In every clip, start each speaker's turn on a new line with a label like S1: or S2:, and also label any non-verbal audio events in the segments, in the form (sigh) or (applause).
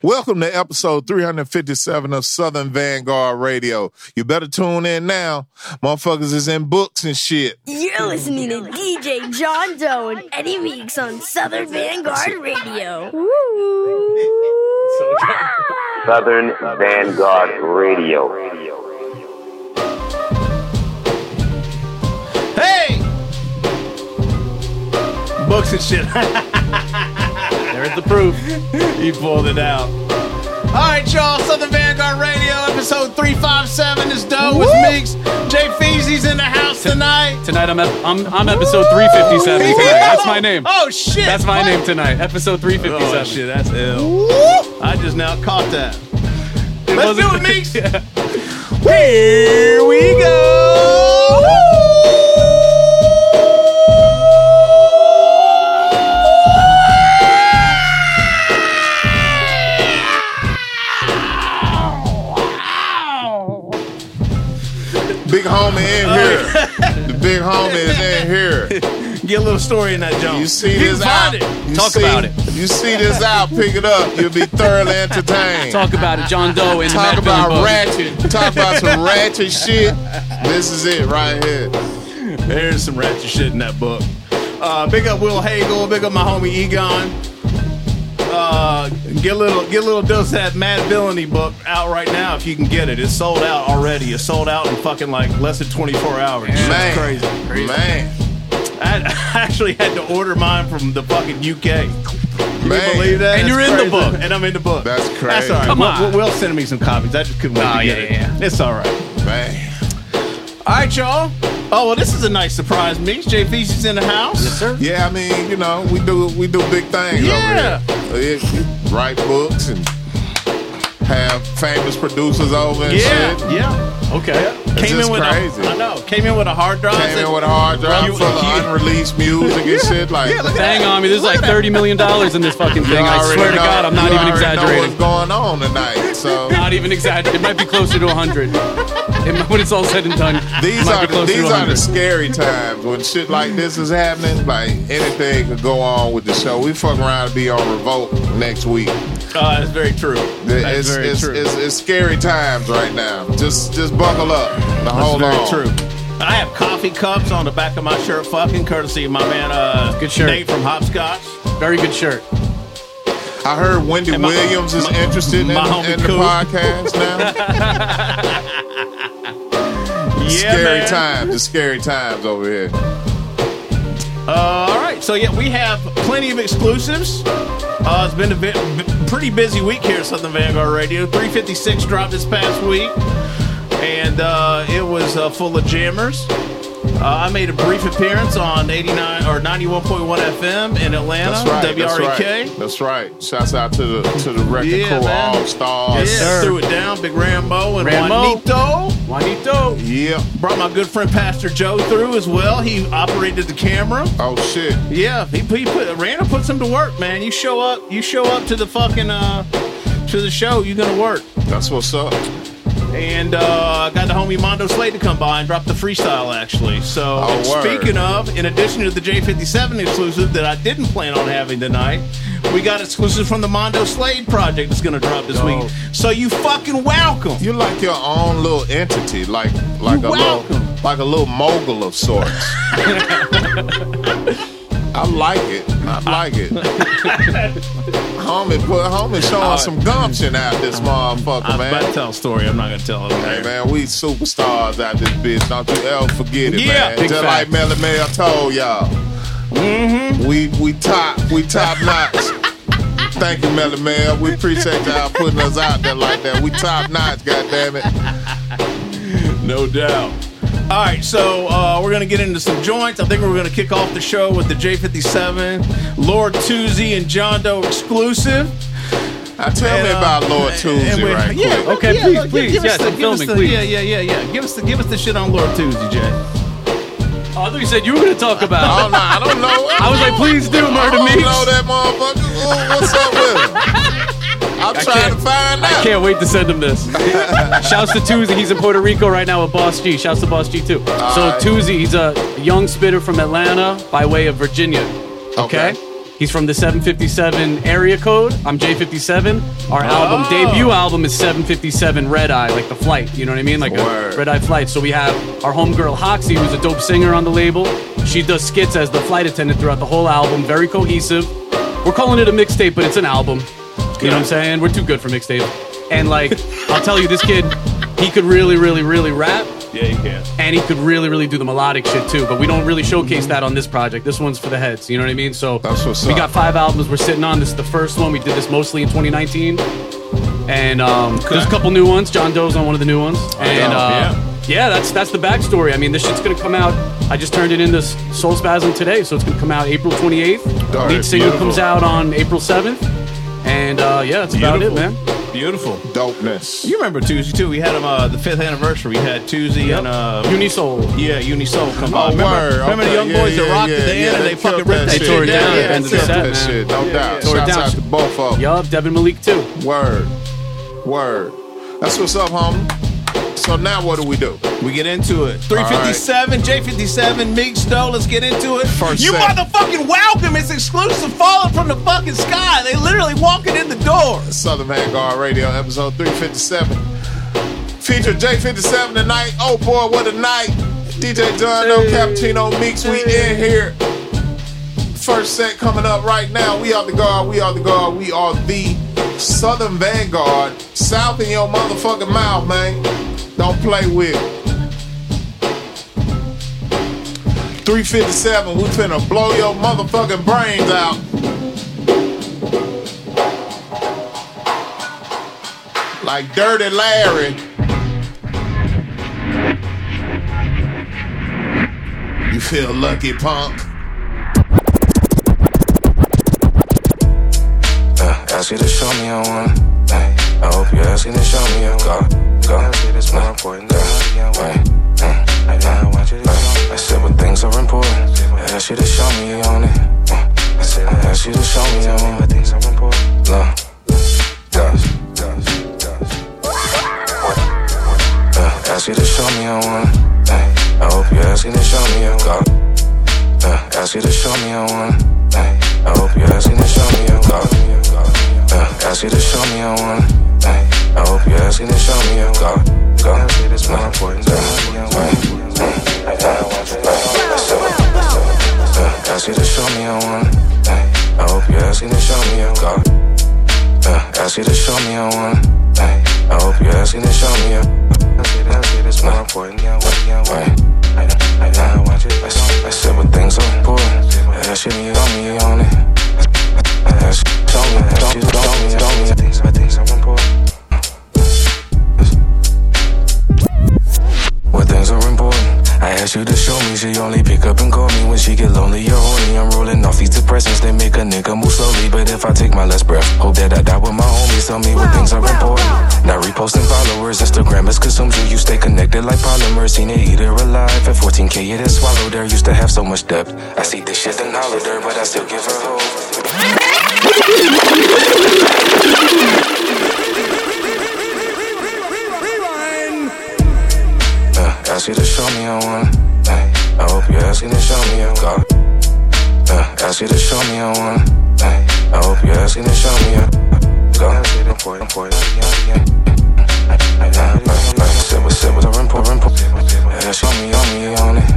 S1: Welcome to episode 357 of Southern Vangard Radio. You better tune in now. Motherfuckers is in books and shit.
S2: You're listening to DJ Jon Doe and Eddie Meeks on Southern Vangard Radio.
S3: Southern Vangard Radio.
S4: Hey! Books and shit. (laughs)
S5: There's the proof.
S4: he pulled it out. All right, y'all. Southern Vangard Radio, episode 357 is Doe with Meeks. Jay Feezy's in the house tonight.
S5: Tonight I'm ep- I'm, I'm episode 357 tonight. That's my name.
S4: Oh, shit.
S5: That's my name tonight. Episode 357.
S4: Oh, shit. That's ill. I just now caught that. Let's do it, Meeks. (laughs) Here we go.
S1: Big homie in here. the big homie is in here. (laughs)
S4: Get a little story in that, Jones.
S1: You see
S4: You
S1: this out.
S4: find it.
S1: You
S5: Talk
S1: see-
S5: about it.
S1: You see this out, pick it up. You'll be thoroughly entertained.
S5: Talk about it, Jon Doe in
S1: Talk
S5: the
S1: about
S5: Dillon book.
S1: ratchet. Talk about some (laughs) ratchet shit. This is it right here.
S4: There's some ratchet shit in that book. Uh, big up Will Hagle. Big up my homie Egon. Uh, get a little get a little dose of that Madvillainy book out right now if you can get it. It's sold out already. It's sold out in fucking like less than 24 hours. Shit's
S1: Man,
S4: crazy.
S1: Man,
S4: I (laughs) I actually had to order mine from the fucking UK. Can
S1: man.
S4: you believe that?
S5: And
S4: That's
S5: you're in the book.
S4: And I'm in the book.
S1: That's crazy.
S4: That's
S1: crazy.
S4: all right.
S5: Come
S4: Will-
S5: on.
S4: Will, Will send me some copies. I just couldn't wait
S5: Oh,
S4: to get
S5: yeah,
S4: it.
S5: yeah,
S4: It's all right.
S1: Man.
S4: All right, y'all. Oh well, this is a nice surprise. Mix Jay Feezy's in the house.
S5: Yes, sir.
S1: Yeah, I mean, you know, we do we do big things
S4: Yeah.
S1: over here. Uh, yeah, Write books and have famous producers over and
S4: Yeah,
S1: shit.
S4: yeah.
S5: Okay.
S4: Came
S1: just
S4: in with
S1: crazy.
S4: A, I know. Came in with a hard drive.
S1: Came in with a hard drive
S4: You-
S1: full of
S4: you-
S1: unreleased music and shit. Like,
S4: Yeah, look at
S5: Hang
S4: that.
S5: on me. There's like $30 million in this fucking
S1: you
S5: thing. I
S1: already
S5: swear to God, I'm not
S1: you
S5: even
S1: already Know
S5: exaggerating.
S1: what's going on tonight? So (laughs)
S5: Not even exaggerating. It might be closer to 100. It when it's all said and done,
S1: these
S5: might
S1: are
S5: be
S1: the,
S5: closer
S1: these
S5: to
S1: are the scary times when shit like this is happening. Like anything could go on with the show. We fuck around and be on Revolt next week.
S4: Uh, that's very true. That's
S1: It's,
S4: very
S1: it's,
S4: true.
S1: it's, it's scary times right now. Just just buckle up. Now
S4: That's
S1: hold
S4: very
S1: on.
S4: true. I have coffee cups on the back of my shirt, fucking courtesy of my man uh,
S5: Good shirt.
S4: Nate from Hopscotch.
S5: Very good shirt.
S1: I heard Wendy
S4: my-
S1: Williams is
S4: my-
S1: interested in,
S4: my homie
S1: in the podcast now. (laughs)
S4: Yeah,
S1: scary
S4: man.
S1: times. It's scary times over here.
S4: Uh, all right, so yeah, we have plenty of exclusives. Uh, it's been a bit, b- pretty busy week here at Southern Vangard Radio. 356 dropped this past week, and uh, it was uh, full of jammers. Uh, I made a brief appearance on 89 or 91.1 FM in Atlanta,
S1: That's right.
S4: WREK.
S1: That's right. That's right. Shouts out to the to the record
S4: Yeah,
S1: crew,
S4: man.
S1: all stars.
S4: yeah,
S5: sir.
S4: threw it down, Big Rambo and
S5: Rambo.
S4: Juanito.
S5: Juanito.
S1: Yeah.
S4: Brought my good friend Pastor Joe through as well. He operated the camera.
S1: Oh shit.
S4: Yeah, he, he put Randall puts him to work, man. You show up, you show up to the fucking uh to the show, you're gonna work.
S1: That's what's up.
S4: And uh got the homie Mondo Slade to come by and drop the freestyle actually. So
S1: Oh,
S4: speaking of, in addition to the J57 exclusive that I didn't plan on having tonight, we got exclusive from the Mondo Slade project that's gonna drop this
S5: Dope.
S4: week. So you fucking welcome.
S1: You're like your own little entity, like like
S4: You
S1: a
S4: welcome.
S1: little like a little mogul of sorts. (laughs) I like it. I like it. (laughs) homie, put homie showing some gumption out this motherfucker, man.
S4: I was about to tell a story, I'm not gonna tell it.
S1: Hey man, we superstars out this bitch. Don't you ever forget it,
S4: Yeah,
S1: man. Just
S4: fact.
S1: like Melle Mel told y'all. Mm-hmm. We we top we top notch. Thank you, Melle Mel. We appreciate y'all putting us out there like that. We top notch, goddamn it. (laughs)
S4: No doubt. All right, so uh, we're going to get into some joints. I think we're going to kick off the show with the J57, Lord Toozy, and Jon Doe exclusive.
S1: Now tell me
S4: And, uh,
S1: about Lord
S4: and Toozy
S1: right
S4: yeah,
S1: quick.
S5: Okay,
S4: yeah,
S5: please,
S4: look,
S5: please.
S4: Give us
S5: Yes,
S4: the,
S5: I'm
S4: us
S5: filming,
S4: the,
S5: please.
S4: Yeah, yeah, yeah, yeah. Give us the, give us the shit on Lord Toozy, Jay.
S5: Oh, I thought you said you were going to talk
S1: Oh,
S5: about.
S1: no, I don't know.
S5: I was like, please do, murder me.
S1: I
S5: Murder
S1: don't
S5: Meeks.
S1: know that motherfucker. Who- What's up with him? (laughs) I'm
S5: I
S1: trying to find out.
S5: I can't wait to send him this. (laughs) Shouts to Toozy. He's in Puerto Rico right now with Boss G. Shouts to Boss G too. so
S1: right.
S5: Toozy, he's a young spitter from Atlanta by way of Virginia. Okay.
S1: Okay.
S5: He's from the 757 area code. I'm J57. Our album
S4: Oh.
S5: debut album is 757 Red Eye, like the flight. You know what I mean? Like
S1: Word.
S5: a Red Eye flight. So we have our homegirl Hoxie, who's a dope singer on the label. She does skits as the flight attendant throughout the whole album. Very cohesive. We're calling it a mixtape, but it's an album. You know what I'm saying? We're too good for mixtape. And like, I'll tell you, this kid, he could really, really, really rap
S4: Yeah, you can.
S5: and he could really, really do the melodic shit too. But we don't really showcase that on this project. This one's for the heads. You know what I mean? So
S1: That's what's
S5: we
S1: up.
S5: got five albums we're sitting on. This is the first one. We did this mostly in 2019, and um, there's a couple new ones. Jon Doe's on one of the new ones, and
S1: dope,
S5: uh, yeah. that's that's the backstory. I mean, this shit's gonna come out. I just turned it into Soulspazm today, so it's gonna come out April 28th.
S1: Darn,
S5: Lead single
S4: beautiful.
S5: comes out on April 7th, and uh, yeah, that's about it,
S4: Beautiful.
S5: man.
S4: Beautiful.
S1: Dopeness.
S4: You remember Toozy too? We had him uh, the fifth anniversary. We had Toozy
S5: Yep.
S4: and uh,
S5: Unisoul.
S4: yeah, Unisoul come
S1: Oh,
S4: on. Remember,
S1: word.
S4: remember the
S1: Okay,
S4: young
S1: yeah,
S4: boys that
S1: yeah,
S4: rocked
S1: yeah,
S4: the dance
S1: yeah,
S4: and they
S1: killed
S4: fucking
S1: that
S4: ripped that
S1: shit.
S5: They tore it down
S4: Yeah,
S5: at the end of the
S4: yeah,
S1: Killed
S5: set,
S1: that
S5: man.
S1: shit, no doubt.
S5: Tore it
S1: Shouts
S5: down.
S1: out to both of them.
S5: Yup, Devin Malik too.
S1: Word. Word. That's what's up, homie. So now what do we do?
S4: We get into it. 357, J57, Meek Stowe. Let's get into it.
S1: First
S4: you
S1: set.
S4: motherfucking welcome. It's exclusive falling from the fucking sky. They literally walking in the door.
S1: Southern Vangard Radio, episode 357. Feature J57 tonight. Oh boy, what a night. DJ Jon, no Cappuccino Meeks, we in here. First set coming up right now. We are the guard, we are the guard, we are the Southern Vangard. South in your motherfucking mouth, man. Don't play with it. 357, we finna blow your motherfucking brains out. Like Dirty Larry. You feel lucky, punk?
S6: Uh, ask you to show me I want. Ay, I hope you're asking to show me I go. Go. It's more important than uh, I want you to I said when things are important. I ask you to show me on it. Uh, I said I ask you to show me on it. things are important. Look. Gosh, gosh, gosh. Uh, ask you to show me I want. Ay, I hope you're asking to show me I go. Uh, ask you to show me I want. Ay, I hope you're asking to show me I go. Uh, ask you to show me I want. Ay, I hope you're asking to show me I go. Go. It's more important than uh, ask you to show me I want. Ay, I hope you're asking to show me I go. Uh, ask you to show me I want. Ay, I hope you're asking to show me I it's more important than Right. I, I, I want you. I, I said when things are important. I ask you to show me on it. Things, things are important. When things are important, I ask you to show me. She only pick up and call me when she get lonely or horny. I'm rolling off these depressants, they make a nigga move slowly. But if I take my last breath, hope that I die with my homies. Tell me what things are important. Not reposting followers, Instagram is consumed you. You stay connected like polymers. Seen it eat her alive. At 14k, it has swallowed her. Used to have so much depth. I see this shit and hollowed her, but I still give her hope. You to show me I want. Ay, I hope you're asking to show me I go. Uh, ask you to show me I want. Ay, I hope you're asking to show me I go. Important, important. I, I, I, I, said what said what are important, important. Ask show me on me on it.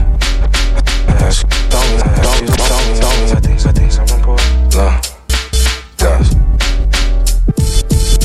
S6: Ask show me, show me, show me, show me. I think, I think are important. Look, guys.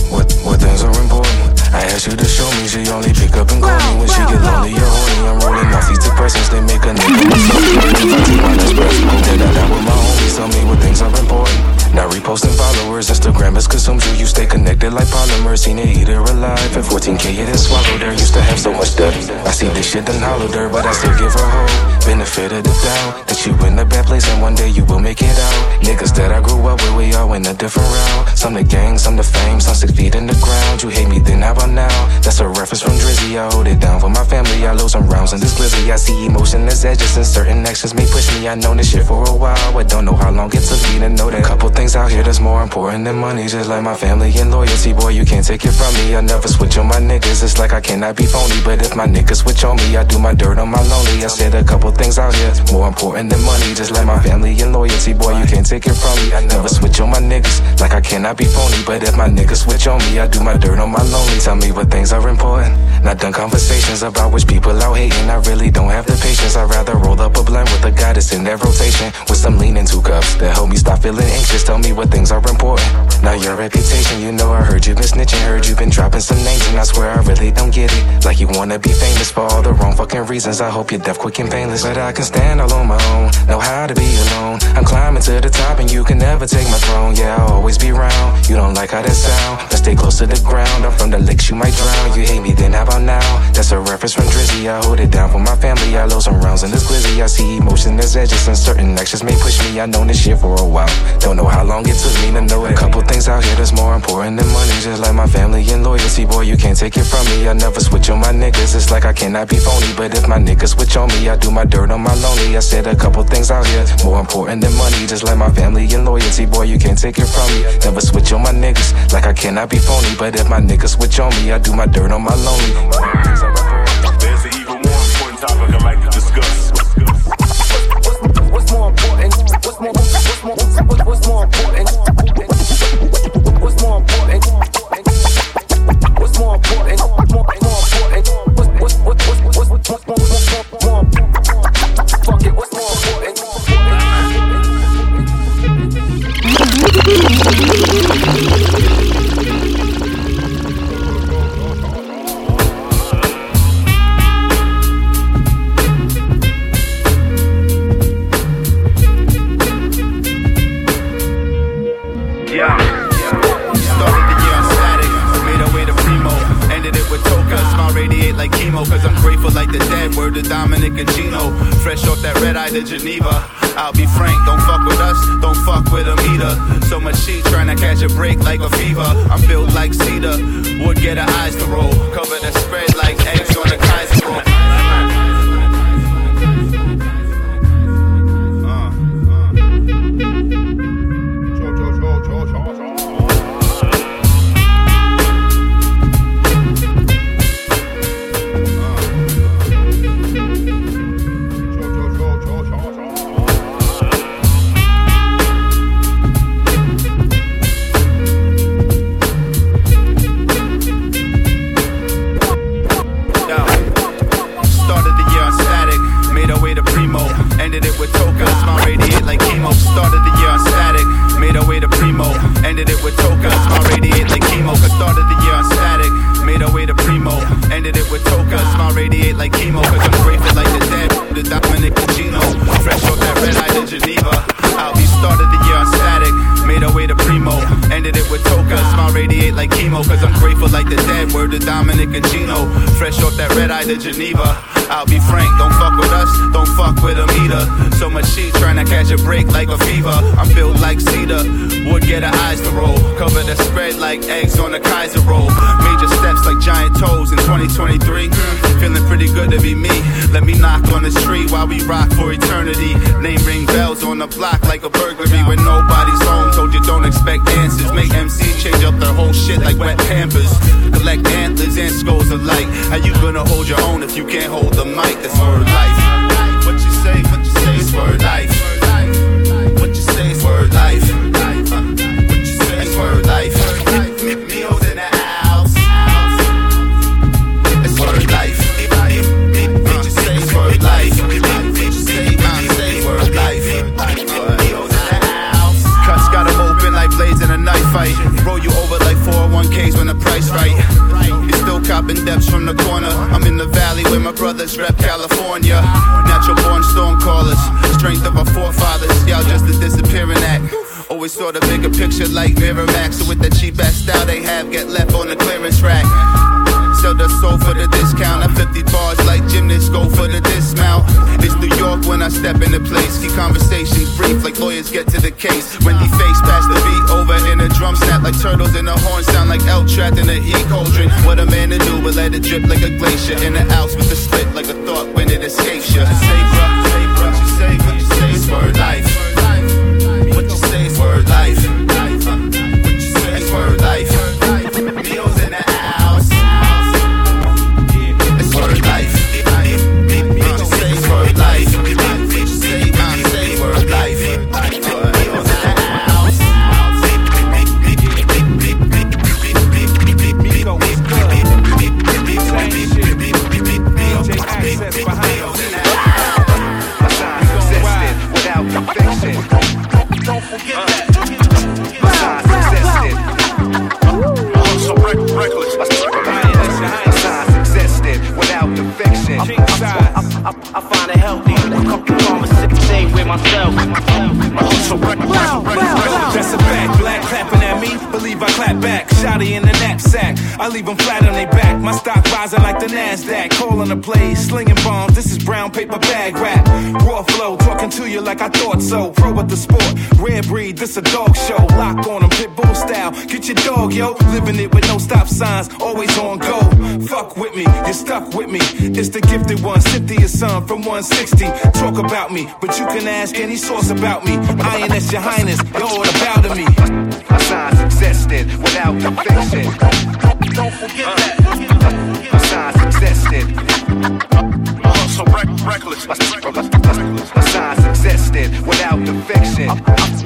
S6: What, what things are important? I asked you to show me, she only pick up and call me when she get lonely or horny. I'm rolling off these depressants, they make a nigga. If I take my last breath, hope that I with my homies. Tell me what things are important. Not reposting followers, Instagram is consumed you. You stay connected like polymers. Seen it eat her alive. At 14k, it has swallowed her. Used to have so much depth. I see this shit done hollowed her, but I still give her hope. Benefit of the doubt that you in a bad place and one day you will make it out. Niggas that I grew up with, we all in a different route. Some the gang, some the fame, some six feet in the ground. You hate me, then how about now? That's a reference from Drizzy. I hold it down for my family. I lose some rounds in this glizzy. I see emotion as edges and certain actions may push me. I know this shit for a while, I don't know how long it took me to know that. Couple things out here that's more important than money, just like my family and loyalty. Boy, you can't take it from me. I never switch on my niggas. It's like I cannot be phony, but if my niggas switch on me, I do my dirt on my lonely. I said a couple things out here more important than money, just like my family and loyalty. Boy, you can't take it from me. I never switch on my niggas, like I cannot be phony, but if my niggas switch on me, I do my dirt on my lonely. Tell me what things are important. Not done conversations about which people out hating. I really don't have the patience. I'd rather roll up a blend with a that's in that rotation with some lean in two cups that help me stop feeling anxious. Tell me what things are important. Now your reputation, you know I heard you been snitching, heard you been dropping some names, and I swear I really don't get it. Like you wanna be famous for all the wrong fucking reasons. I hope you're deaf, quick, and painless, but I can stand all on my own. Know how to be alone. I'm climbing to the top, and you can never take my throne. Yeah, I'll always be round. You don't like how that sound? Let's stay close to the ground. I'm from the licks, you might drown. You hate me, then how about now? That's a reference from Drizzy. I hold it down for my family. I load some rounds in this glizzy. I see emotion as edges, and certain actions may push me. I known this shit for a while. Don't know how long it took me to know it. A couple things out here that's more important than money. Just like my family and loyalty, boy, you can't take it from me. I never switch on my niggas. It's like I cannot be phony, but if my niggas switch on me, I do my dirt on my lonely. I said a couple things out here more important than money. Just like my family and loyalty, boy, you can't take it from me. Never switch on my niggas. Like I cannot be phony, but if my niggas switch on me, I do my dirt on my lonely.
S7: There's an even more important topic I'd like to discuss.
S8: What's more important? What's more? What's more? What's, more important?
S9: The soul for the discount. I'm 50 bars like gymnasts go for the dismount. It's New York when I step in the place. Keep conversations brief like lawyers get to the case. Wendy face past the beat over in a drum snap like turtles in a horn sound like L trapped in a heat cauldron. What a man to do but let it drip like a glacier in the house with a split like a thought when it escapes you. Say, bruh, say, bruh, you say, what you say, it's word life. What you say, it's word life.
S7: So rec- rec- rec- reckless.
S10: That's a fact. Black clapping at me, believe I clap back. Shotty in the knapsack, I leave them flat on their back. My stock rising like the Nasdaq. Calling the plays, slinging bombs. This is brown paper bag rap. Raw flow, talking to you like I thought so. Pro at the sport, rare breed. This a dog show. Lock on 'em, pit bull style. Get your dog, yo. Living it with no stop signs, always on go. Fuck with me, you're stuck with me. It's the gifted one, Cynthia's son from 160. Talk about me, but you can ask any source about me. I INS your highness, you're all about me.
S11: Signs existed without fiction. Don't forget that. Signs existed.
S7: Uh-huh, so rec- reckless.
S11: Signs existed without the fiction.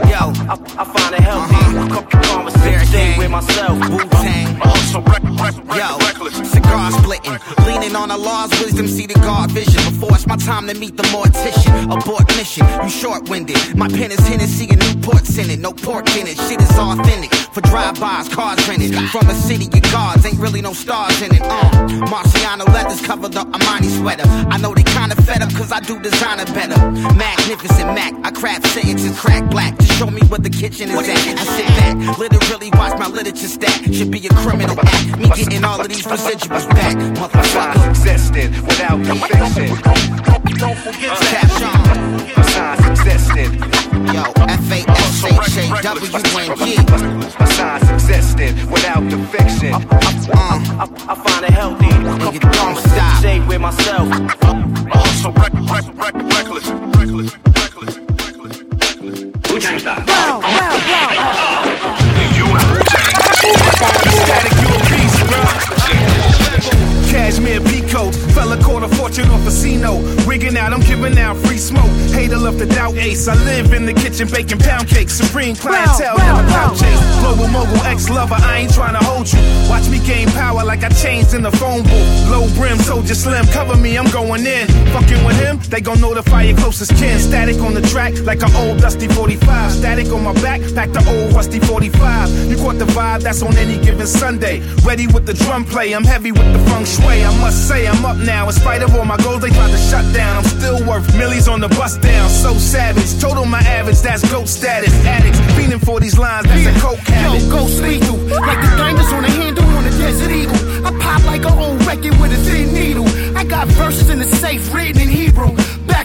S11: Yo, I, I find it healthy. Uh-huh. Conversation with myself. Wu Tang.
S7: Uh-huh. Uh-huh. Rec- rec- rec-
S8: Yo,
S7: reckless.
S8: cigar splitting, leaning on Allah's wisdom, see the God vision. Before it's my time to meet the mortician, abort mission. You short-winded. My pen is Hennessy and Newport's in it, no pork in it. Shit is authentic for drive-bys, cars rented. From a city of gods, ain't really no stars in it. Uh, Marciano leathers cover the Armani sweater. I know they kinda fed up cause I do designer better. Magnificent Mac, I craft sentences, crack black to show me what the kitchen is at. I sit back, literally watch my literature stack. Should be a criminal act. Me getting all of these residuals back, motherfucker.
S11: existed without fiction. Don't forget that. Signs existed.
S8: Yo, F A S H A W N G.
S11: Signs existed without the fiction.
S8: Uh,
S11: I, I find it healthy.
S8: nigga, don't stop.
S11: Conversation with myself.
S7: So rec- rec- rec- reckless. Reckless. Reckless. Reckless.
S10: A beast, bro. Cashmere Pico, fella caught a fortune off a casino. Wigging out, I'm giving out free smoke. Hater love to doubt ace. I live in the kitchen baking pound cakes. Supreme clientele, never clout chase. Global mogul, ex lover, I ain't trying to hold you. Watch me gain power like I changed in the phone booth. Low brim, soldier slim, cover me, I'm going in. Fucking with him, they gon' notify your closest kin. Static on the track like an old dusty 45. Static on my back, back the old rusty 45. You caught the vibe, that's on any given Sunday. Ready with the drum play, I'm heavy with the feng shui. I must say, I'm up now. In spite of all my goals, they tried to shut down. I'm still worth millions on the bus down. So savage, total my average, that's goat status. Addicts, fiending for these lines, that's a coke habit.
S12: Yo, ghost lethal, like the diamonds on the handle on a desert eagle. I pop like an old record with a thin needle. I got verses in the safe written in Hebrew.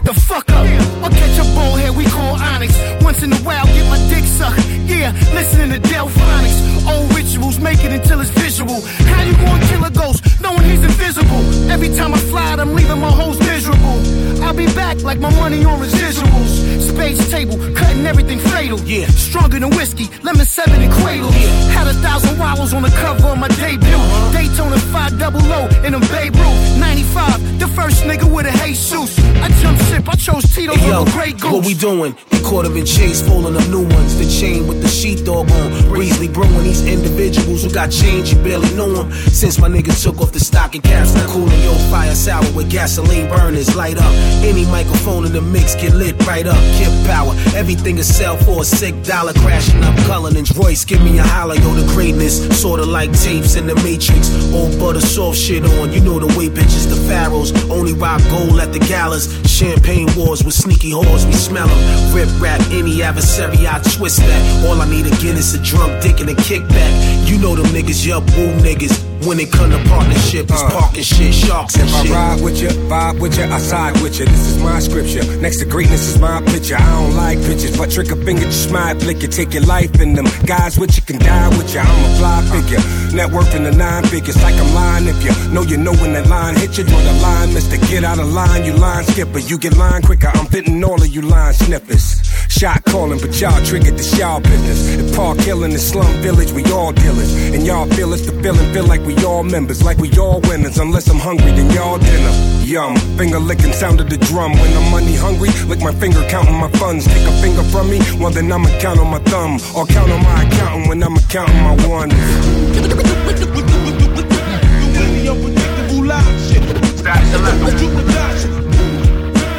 S12: The fuck up, or catch a bullhead we call Onyx. Once in a while, get my dick sucked. Yeah, listening to Delfonics. Old rituals, make it until it's visual. How you gonna kill a ghost knowing he's invisible? Every time I fly, I'm leaving my hoes miserable. I'll be back like my money on residuals. Space table, cutting everything fatal. Yeah, stronger than whiskey, lemon seven and cradle. Had a thousand wallows on the cover of my debut. Daytona 5 double O in them Babe Ruth. 95, the first nigga with a Jesus. I jumped ship, I chose Tito's
S13: Hey, yo,
S12: over Grey Goose.
S13: what we doing? Caught him in chase, pulling up new ones. The chain with the sheepdog on. Breezely brewing these individuals who got change, you barely knew them. Since my nigga took off the stocking caps, now cooling your fire sour with gasoline burners. Light up. Any microphone in the mix get lit right up. Kip power. Everything is sell for a sick dollar. Crashing up Cullinan's Royce. Give me a holler, yo, the greatness. Sorta like tapes in the Matrix. Old butter soft shit on. You know the way bitches, the pharaohs. Only rob gold at the galas. Champagne wars with sneaky whores. We smell them. Rip rap any adversary, I twist that. All I need again is a drunk dick and a kickback. You know them niggas, yup, woo niggas. When it come to partnership, it's uh. parking shit, sharks and
S14: If I ride with you, vibe with you, I side with you. This is my scripture. Next to greatness is my picture. I don't like pictures, but trick a finger, just smile, flick you. Take your life in them. Guys with you can die with you. I'm a fly figure. Net worth in the nine figures. Like I'm lying if you know you know when that line hit you. Draw the line, mister. Get out of line, you line skipper. You get line quicker. I'm fitting all of you line snippers. Shot calling, but y'all triggered the y'all business. If Park Hill in the slum village, we all dealers. And y'all feel it's the feeling, feel like we all members, like we all winners. Unless I'm hungry, then y'all dinner. Yum, finger licking sound of the drum. When I'm money hungry, lick my finger counting my funds. Take a finger from me, well then I'ma count on my thumb. Or count on my accountant when I'ma counting my ones.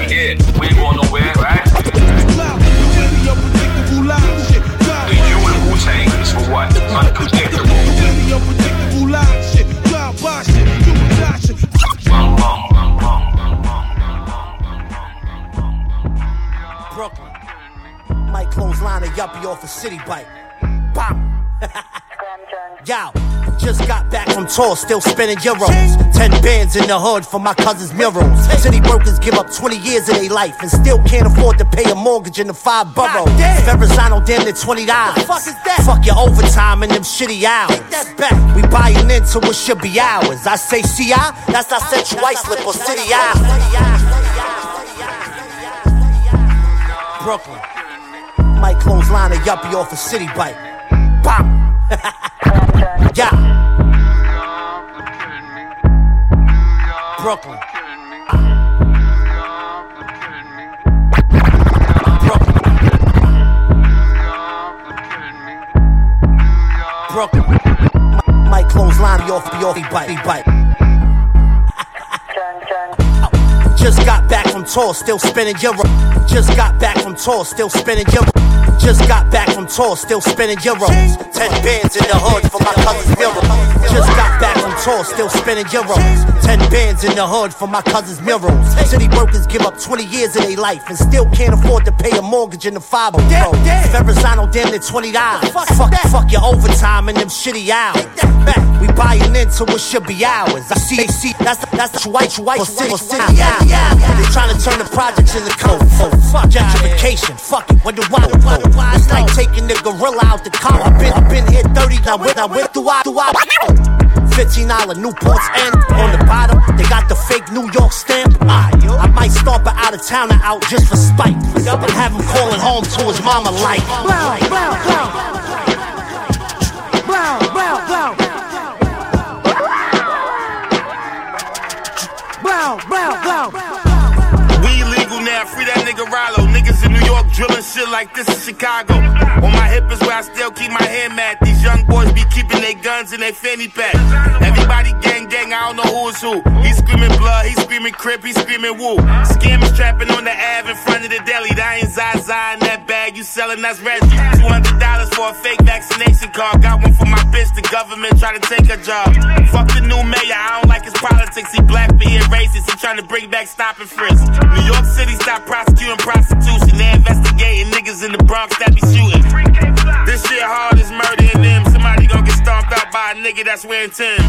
S15: Yeah, we ain't going nowhere, right? You and Wu-Tang is for what? Unpredictable.
S16: Might clothesline a yuppie off a city bike. Bam. (laughs) Yo, just got back from tour, still spending euros. Ten bands in the hood for my cousin's murals. City workers give up 20 years of their life and still can't afford to pay a mortgage in the five boroughs. Verrazano damn near 20 dollars. Fuck is that? Fuck your overtime and them shitty hours. Take that back. We buying into what should be ours. I say CI, that's not Central Islip or City Island. Brooklyn. Might clothesline a yuppie off a city bike. Bam. (laughs) yeah. Brooklyn. Brooklyn. Might clothesline off the off bike. bike. Just got back from tour, still spinning euro. Just got back from tour, still spinning euro. Just got back from tour, still spinning euros. Ten bands in the hood for my cousin's mural. Just got back from tour, still spinning euros. Ten bands in the hood for my cousin's murals. City workers give up 20 years of their life and still can't afford to pay a mortgage in the five oh Verrazano damn near 20 dollars. Fuck, fuck your overtime and them shitty hours. We buying into what should be ours. I see, see, that's the, that's the white, white, city, city. Yeah, yeah. They trying to turn the projects into code. Fuck gentrification. Fuck it. What do I? It's like taking the gorilla out the car. I've been, been here 30. Now with, now with, do I, do I? $15 Newports and on the bottom, they got the fake New York stamp. Ah, I might stomp her out of town or out just for spite. And have him calling home to his mama like.
S17: Blow, blow, blow.
S18: Free that nigga Rollo. Niggas in New York drilling shit like this in Chicago. On my hip is where I still keep my hand mat. These young boys be keeping their guns in their fanny pack. Everybody gang gang, I don't know who is who. He screaming blood, he screaming crip, he screaming woo. Scammers trapping on the Ave in front of the deli. That ain't Zaza in that bag, you selling that's Reggie. $200 for a fake vaccination card. Got one for my bitch, the government try to take her job. Fuck the new mayor, I don't like his politics. He black being racist, he trying to bring back stop and frisk. New York City stop prosecuting prostitution. They investigating niggas in the Bronx that be shooting. This shit hard as murdering them. Somebody gonna get stomped out by a nigga that's wearing Timbs.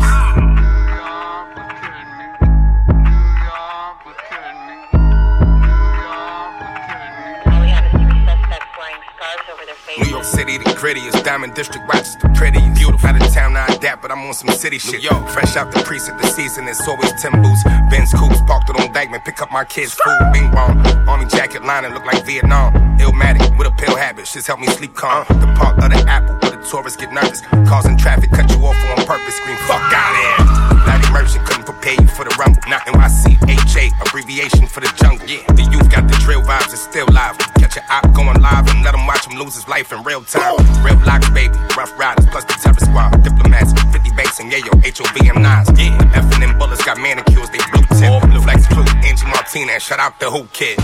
S19: New York City, the grittiest. Diamond District watches the prettiest. Beautiful. Out of town, I adapt, but I'm on some city shit. Yo, fresh out the precinct, the season is always Tim boots. Benz coops, parked it on Dyckman, pick up my kids' food. Bing bong, army jacket lining, look like Vietnam. Illmatic with a pill habit, shit's help me sleep calm. The park of the apple, where the tourists get nervous. Causing traffic, cut you off on purpose, scream fuck out of here. Larry Merchant couldn't for the rumble. Now NYC, HA, abbreviation for the jungle. Yeah, the youth got the drill vibes, it's still live. Catch your op going live and let him watch him lose his life in real time. Real blocks, baby, Ruff Ryders, plus the terror squad. Diplomats, 50 banks and yayo, HOV and nines. Yeah, F and M bullets got manicures, they blue tip. Blue flex crew, Angie Martinez, shout out the who kid.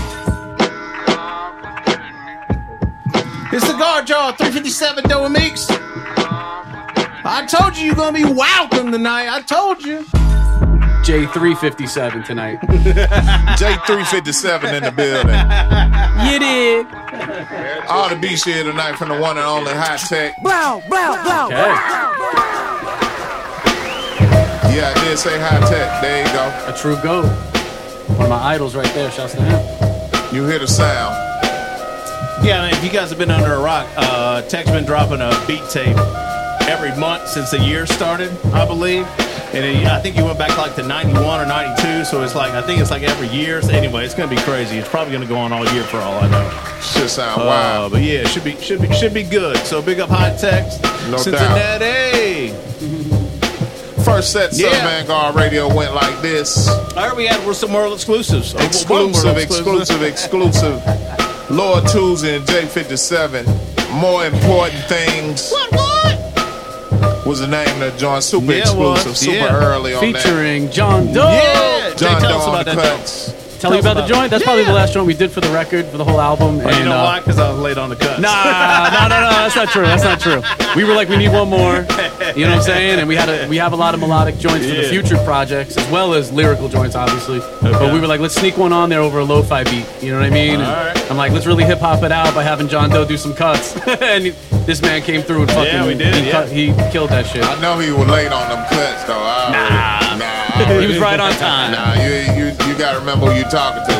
S4: It's the guard jaw 357 Doa Meeks. I told you you're gonna be welcome tonight. I told you.
S5: J357 tonight. (laughs)
S1: J357 in the building.
S5: You did.
S1: All the beats here tonight from the one and only Hi-Tek.
S12: Blow, blow, blow.
S1: Yeah, I did say Hi-Tek. There you go.
S5: A true goat. One of my idols right there. Shouts to him.
S1: You hear the sound.
S4: Yeah, man, if you guys have been under a rock, uh, Tek's been dropping a beat tape every month since the year started, I believe. And it, I think you went back like to 91 or 92, so it's like, I think it's like every year. So anyway, it's going to be crazy. It's probably going to go on all year for all I know.
S1: Should sound
S4: Uh,
S1: wild.
S4: But yeah, it should be, should be, should be good. So big up Hi-Tek,
S1: No
S4: Cincinnati.
S1: First set, Southern
S4: Yeah.
S1: Vangard Radio went like this.
S4: All right, we had some world exclusives.
S1: Exclusive, exclusive, exclusive. Lord Toozy and J57. More important things. What, what? Was the name that joint. Super
S5: Yeah,
S1: exclusive, super
S5: Yeah.
S1: early on
S5: Featuring
S1: that.
S5: Jon Doe.
S4: Yeah, Jon
S1: Doe on
S4: about
S1: the
S4: that
S1: cuts.
S5: Tell you
S4: us
S5: about the joint? That's probably the last joint we did for the record, for the whole album.
S4: Well, you know
S5: uh,
S4: why? Because I was late on the cuts.
S5: Nah, no, no, no, that's not true. That's not true. We were like, we need one more. You know what I'm saying? And we had a, we have a lot of melodic joints for the future projects as well as lyrical joints, obviously. But we were like, let's sneak one on there over a lo-fi beat. You know what I mean? And
S4: Alright.
S5: I'm like, let's really hip hop it out by having Jon Doe do some cuts. (laughs) and he- this man came through and fucking
S4: Yeah, we did,
S5: He,
S4: yeah.
S5: cut- he killed that shit.
S1: I know he was late on them cuts, though. I
S5: Nah.
S1: nah. I (laughs)
S5: He was right on time.
S1: Nah, you, you, you gotta remember who you talking to.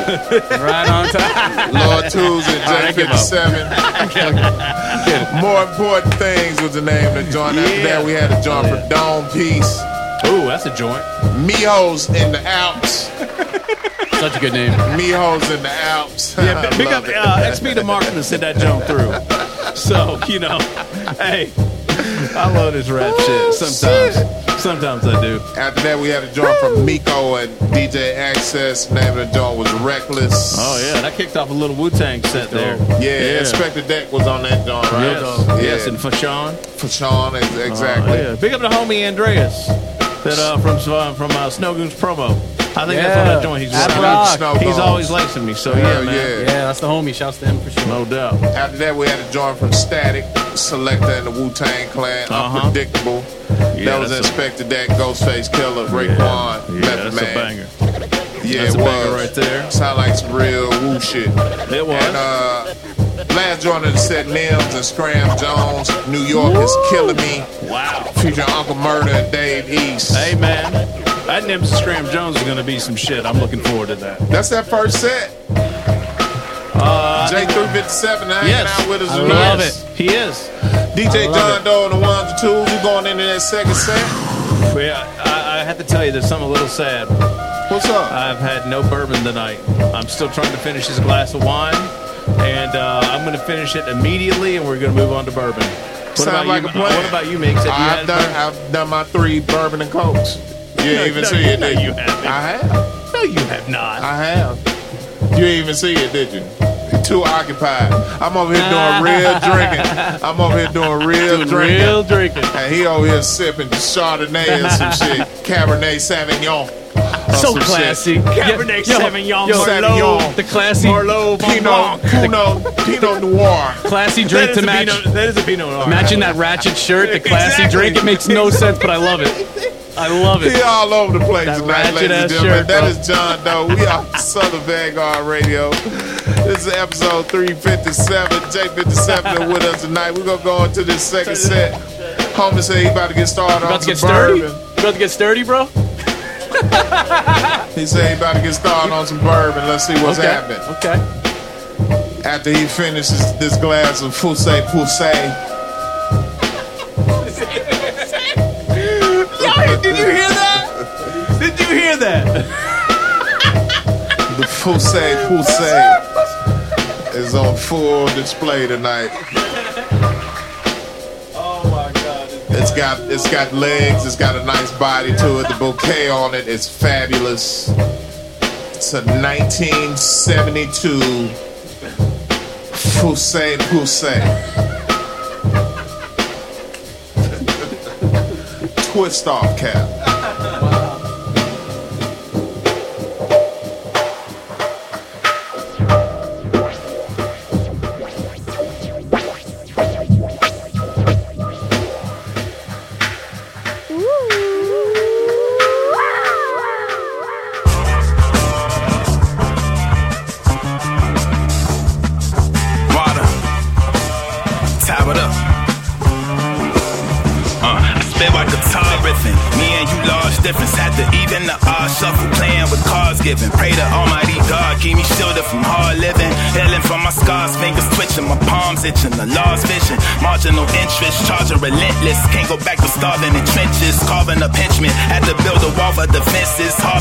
S1: (laughs)
S5: right on time.
S1: Lord
S4: Toozy, and.
S1: J57. More important things was the name of the joint. After that, we had a joint for DOAMPEACE.
S4: Ooh, that's a joint.
S1: Mijos in the Alps. (laughs)
S5: Such a good name.
S1: Mijos in the Alps.
S4: Yeah, (laughs) big up uh, XP to Mark to send that joint through. So, you know, hey, I love this rap shit. Sometimes. Sometimes I do.
S1: After that, we had a joint from Meeco and DJ Access. Name of the joint was Reckless.
S4: Oh, yeah, that kicked off a little Wu Tang set there.
S1: Yeah, Inspectah Deck was on that joint, right?
S4: Yes,
S1: Yeah.
S4: yes, and Fashawn.
S1: For Sean, exactly.
S4: Oh, yeah. Big up to homie Andreas that uh, from uh, from uh, Snow Goons promo. I think that's on
S5: Yeah.
S4: that joint he's
S5: At
S4: working
S5: Rock.
S4: on. He's always lacing me, so yeah,
S1: Hell
S4: man.
S1: yeah.
S5: Yeah, that's the homie. Shouts to him for sure.
S4: No doubt.
S1: After that, we had a joint from Statik, Selektah and the Wu Tang Clan,
S4: Uh-huh.
S1: Unpredictable.
S4: Yeah,
S1: that was
S4: that's a-
S1: Inspectah Deck, Ghostface Killah, Raekwon,
S4: Yeah,
S1: Method
S4: that's
S1: Man.
S4: a banger.
S1: Yeah,
S4: That's
S1: it
S4: a
S1: was.
S4: banger right there.
S1: Sound like some real Wu shit.
S4: It was.
S1: And uh, last joint of the set, Nems and Scram Jones. New York is killing me.
S4: Wow.
S1: Future Uncle Murda and Dave East.
S4: Hey, man. That Nems and Scram Jones is going to be some shit. I'm looking forward to that.
S1: That's that first set.
S4: Uh,
S1: J357 hanging
S4: yes.
S1: out with us
S4: I love it. He is.
S1: DJ
S4: Jon.
S1: Doe and the ones and twos. We going into that second set.
S4: Yeah, I, I have to tell you, there's something a little sad.
S1: What's up?
S4: I've had no bourbon tonight. I'm still trying to finish this glass of wine, and uh, I'm going to finish it immediately, and we're going to move on to bourbon. What
S1: Sound
S4: about
S1: like
S4: you?
S1: a plan.
S4: What about you, Mix?
S1: I've done, I've done my three bourbon and cokes. You ain't even (laughs)
S4: no,
S1: see it,
S4: no,
S1: did
S4: you haven't.
S1: I have.
S4: No, you have not.
S1: I have. You ain't even see it, did you? Too occupied. I'm over here doing real (laughs) drinking. I'm over here doing real
S5: Doing
S1: drinking.
S5: real drinking.
S1: And he over here sipping the Chardonnay and some (laughs) shit. Cabernet Sauvignon. or
S5: So classy.
S1: shit.
S4: Cabernet
S5: Yo,
S4: Sauvignon,
S5: yo,
S1: Sauvignon.
S5: The classy,
S4: Merlot,
S1: Pinot, Pinot, Pinot Noir.
S5: classy drink to match.
S4: Pinot, that is a Pinot Noir.
S5: Matching that ratchet shirt, the classy
S1: Exactly.
S5: drink. It makes no sense, but I love it. I love it.
S1: all over the place
S5: That
S1: tonight, ladies and gentlemen.
S5: shirt,
S1: that is Jon Doe. We are Southern Vangard Radio. This is episode 357. J57 with us tonight. We're going to go into this second set. Homie said he about to get started
S5: About
S1: on
S5: to get
S1: some
S5: sturdy.
S1: bourbon.
S5: You about to get sturdy, bro. (laughs)
S1: He said he about to get started on some bourbon. Let's see what's
S5: okay.
S1: happening.
S5: Okay.
S1: After he finishes this glass of Foussey Poussey.
S4: Did you hear that? Did you hear that? (laughs)
S1: The Foussey Poussey is on full display tonight.
S4: Oh my God.
S1: It's got it's got legs. It's got a nice body to it. The bouquet on it is fabulous. It's a 1972 Foussey Poussey. Twist off cap.
S20: is hard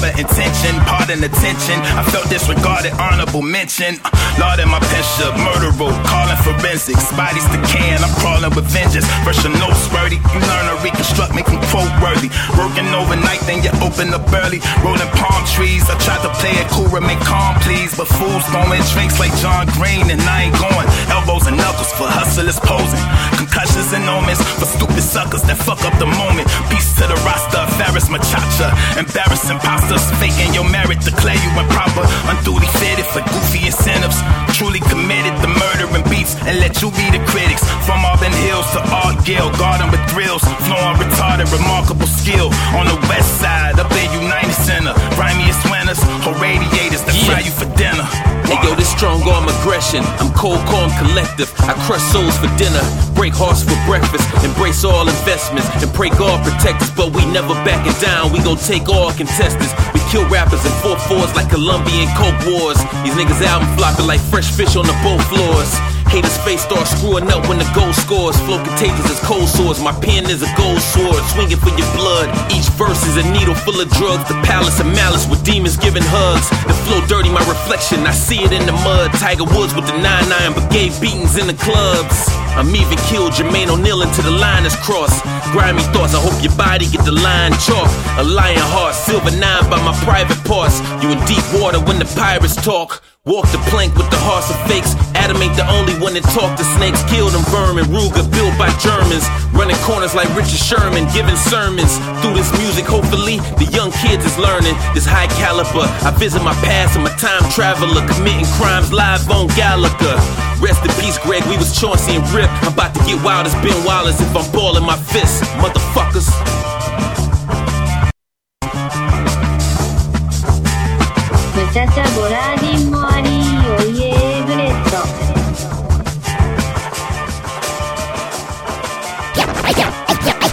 S20: harbor attention. I felt disregarded, honorable mention. Uh, Lord in my pension, murderer, calling forensics. Bodies decaying, I'm crawling with vengeance. Version no worthy, you learn to reconstruct, make them quote worthy. Working overnight, then you open up early. Rolling palm trees, I tried to play it cool, remain calm, please. But fools throwing drinks like John Green, and I ain't going. Elbows and knuckles for hustlers posing. Concussions and omens for stupid suckers that fuck up the moment. Peace to the roster, Farris Machacha. Embarrassing imposters, faking your declare you improper. Unduly fitted for goofy incentives. Truly committed to murdering beats and let you be the critics. From Auburn Hills to Art Gill, garden with thrills. Flowing retarded, remarkable skill. On the west side, up in United Center. Grimiest winners, whole radiators that fry you for dinner.
S21: Hey yo, this strong arm aggression. I'm cold, calm, collective. I crush souls for dinner, break hearts for breakfast, embrace all investments, and pray God protect us. But we never backing down. We gon' take all contestants. Kill rappers in four fours like Colombian Coke Wars. These niggas album flopping like fresh fish on the boat floors. Haters face start screwing up when the goal scores. Flow contagious as cold sores. My pen is a gold sword, swinging for your blood. Each verse is a needle full of drugs. The palace of malice with demons giving hugs. The flow dirty, my reflection. I see it in the mud. Tiger Woods with the 9-9, but gave beatings in the clubs. I'm even killed Jermaine O'Neal until the line is crossed. Grimy thoughts, I hope your body get the line chalk. A lion heart, silver nine by my private parts. You in deep water when the pirates talk. Walk the plank with the hearts of fakes. Adam ain't the only one that talk to snakes. Kill them vermin. Ruger built by Germans. Running corners like Richard Sherman. Giving sermons. Through this music, hopefully, the young kids is learning. This high caliber. I visit my past. I'm a time traveler. Committing crimes live on Gallagher. Rest in peace, Greg. We was Chauncey and Rip. I'm about to get wild as Ben Wallace if I'm balling my fists, motherfuckers.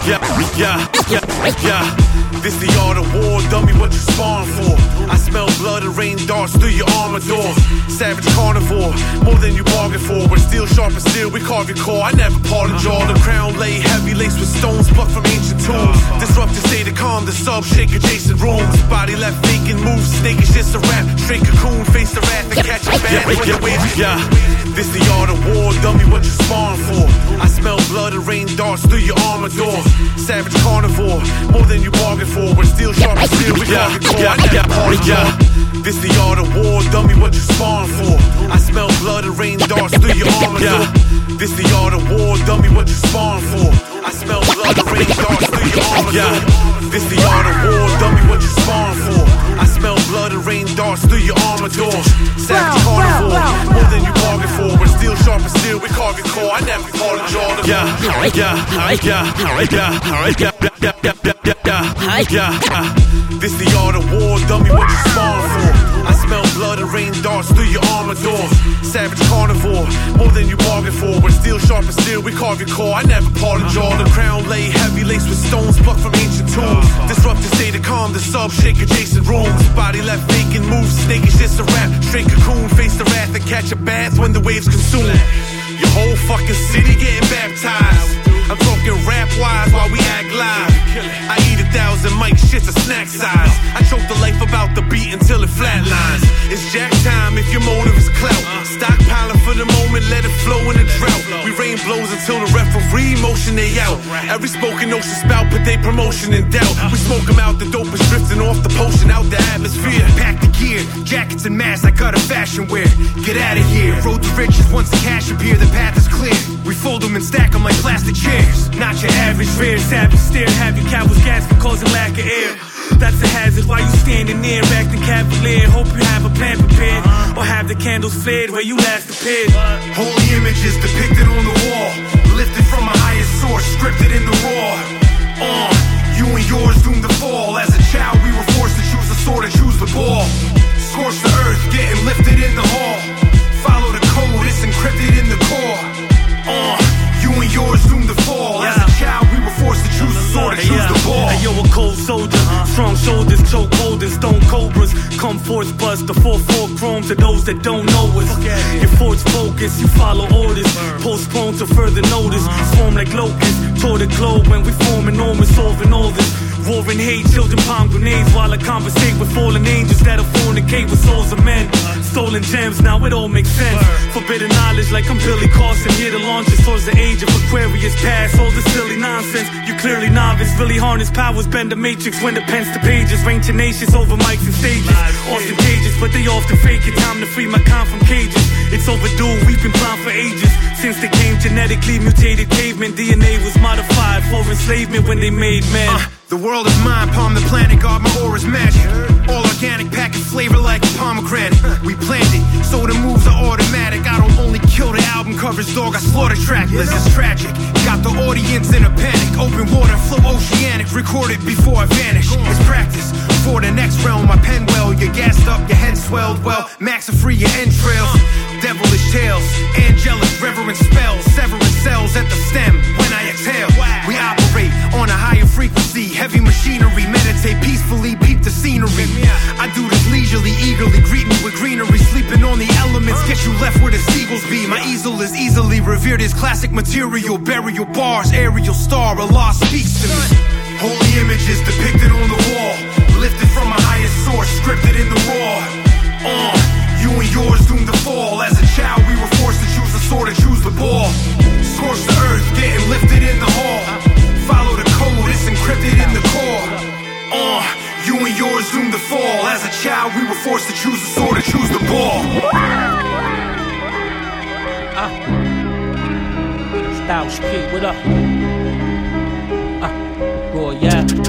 S22: Yeah, yeah, yeah, yeah. This the art of war, dummy, what you spawn for? I smell blood and rain darts through your armor door. Savage carnivore, more than you bargained for. But still sharp as steel, we carve your core. I never part of jaw. The crown lay heavy, laced with stones plucked from ancient tombs. Disrupt the state of calm, the sub shake adjacent rooms. Body left vacant, moves, snake is just a rap. Straight cocoon, face the wrath and catch a bad when the waves yeah. This the art of war, dummy, what you spawn for? I smell blood and rain darts through your armor door. Savage carnivore, more than you bargained for. But still sharp as steel, we carve your core. I never part of jaw. This the art of war, dummy, what you spawn for? I smell blood and rain darts through your armor door. This the art of war, dummy, what you spawn for? I smell blood and rain darts through your armor door. This the art of war, dummy, what you spawn for? I smell blood and rain darts through your armor doors. Savage carnivore, more than you bargained for. But still sharp as steel, we carve your core. I never part of jaw. Yeah, yeah, yeah, yeah, yeah, yeah, yeah, yeah, yeah, yeah, yeah. This the art of war, dummy, what you spawn for? I smell blood and rain darts through your armor door. Savage carnivore, more than you bargained for. But steel sharp as steel, we carve your core. I never part of jaw. The crown lay heavy, laced with stones plucked from ancient tombs. Disrupt the state of calm, the sub shake adjacent rooms. Body left vacant, moves, snake is just a rap. Straight cocoon, face the wrath and catch a bath when the waves consume. Your whole fucking city getting baptized. I'm talking rap wise while we act live. I eat a thousand mic shits a snack size. I choke the life about the beat until it flatlines. It's jack time if your motive is clout. Stockpiling for the moment, let it flow in a drought. We rain blows until the referee motion they out. Every spoken ocean spout put they promotion in doubt. We smoke 'em out, the dope is drifting off the potion out the atmosphere. Pack the gear, jackets and masks, I got a fashion wear. Get out of here, road to riches once the cash appear, the path is clear. We fold them and stack them like plastic chairs. Not your average rare, savage stare, have your cowboys gasping, causing lack of air. That's a hazard while you standing there, acting cavalier. Hope you have a plan prepared, or have the candles flared where you last appeared. Holy images depicted on the wall, lifted from a higher source, scripted in the raw. On, you and yours doomed to fall. As a child, we were forced to choose the sword and choose the ball. Scorch the earth, getting lifted in the hall. Encrypted in the core. On, you and yours doomed to fall. As a child, we were forced to choose the sword and choose the ball.
S23: Hey, yo, a cold soldier, uh-huh. Strong shoulders, choke holding, stone cobras. Come forth, bust the 4-4 chrome to those that don't know us. Your force focus, you follow orders. Postpone to further notice. Uh-huh. Swarm like locusts, toward the globe when we form enormous, solving all this. Warring hate, children palm grenades while I conversate with fallen angels that'll fornicate with souls of men. Stolen gems, now it all makes sense. Forbidden knowledge like I'm Billy Carson, here to launch us towards the age of Aquarius. Past all the silly nonsense. You clearly novice, really harness powers, bend the matrix when the pen's to pages. Rain tenacious over mics and stages. cages but they often fake it. Time to free my con from cages. It's overdue, we've been blind for ages. Since they came genetically mutated cavemen, DNA was modified for enslavement when they made men.
S10: Uh, the world is mine, palm the planet, God, my aura's magic. All organic, packaged flavor like pomegranate. We planned it, so the moves are automatic. I don't only kill the album covers, dog, I slaughter track lists. It's tragic. Got the audience in a panic. Open water, flow oceanic. recorded before I vanish. It's practice for the next realm. My pen well, you're gassed up, your head swelled. Well, max are free your entrails. Devilish tales, angelic reverent spells, severing cells at the stem when I exhale. We operate on a higher frequency, heavy machinery, meditate peacefully, the scenery. I do this leisurely, eagerly, greet me with greenery, sleeping on the elements, get you left where the seagulls be. My easel is easily revered as classic material, burial bars, aerial star, Allah speaks to me. Holy images depicted on the wall, lifted from a higher source, scripted in the raw. Uh, you and yours doomed to fall. As a child, we were forced to choose the sword and choose the ball. To fall. As a child, we were forced to choose the sword or choose the ball.
S24: Style Street, what up? Uh, yeah.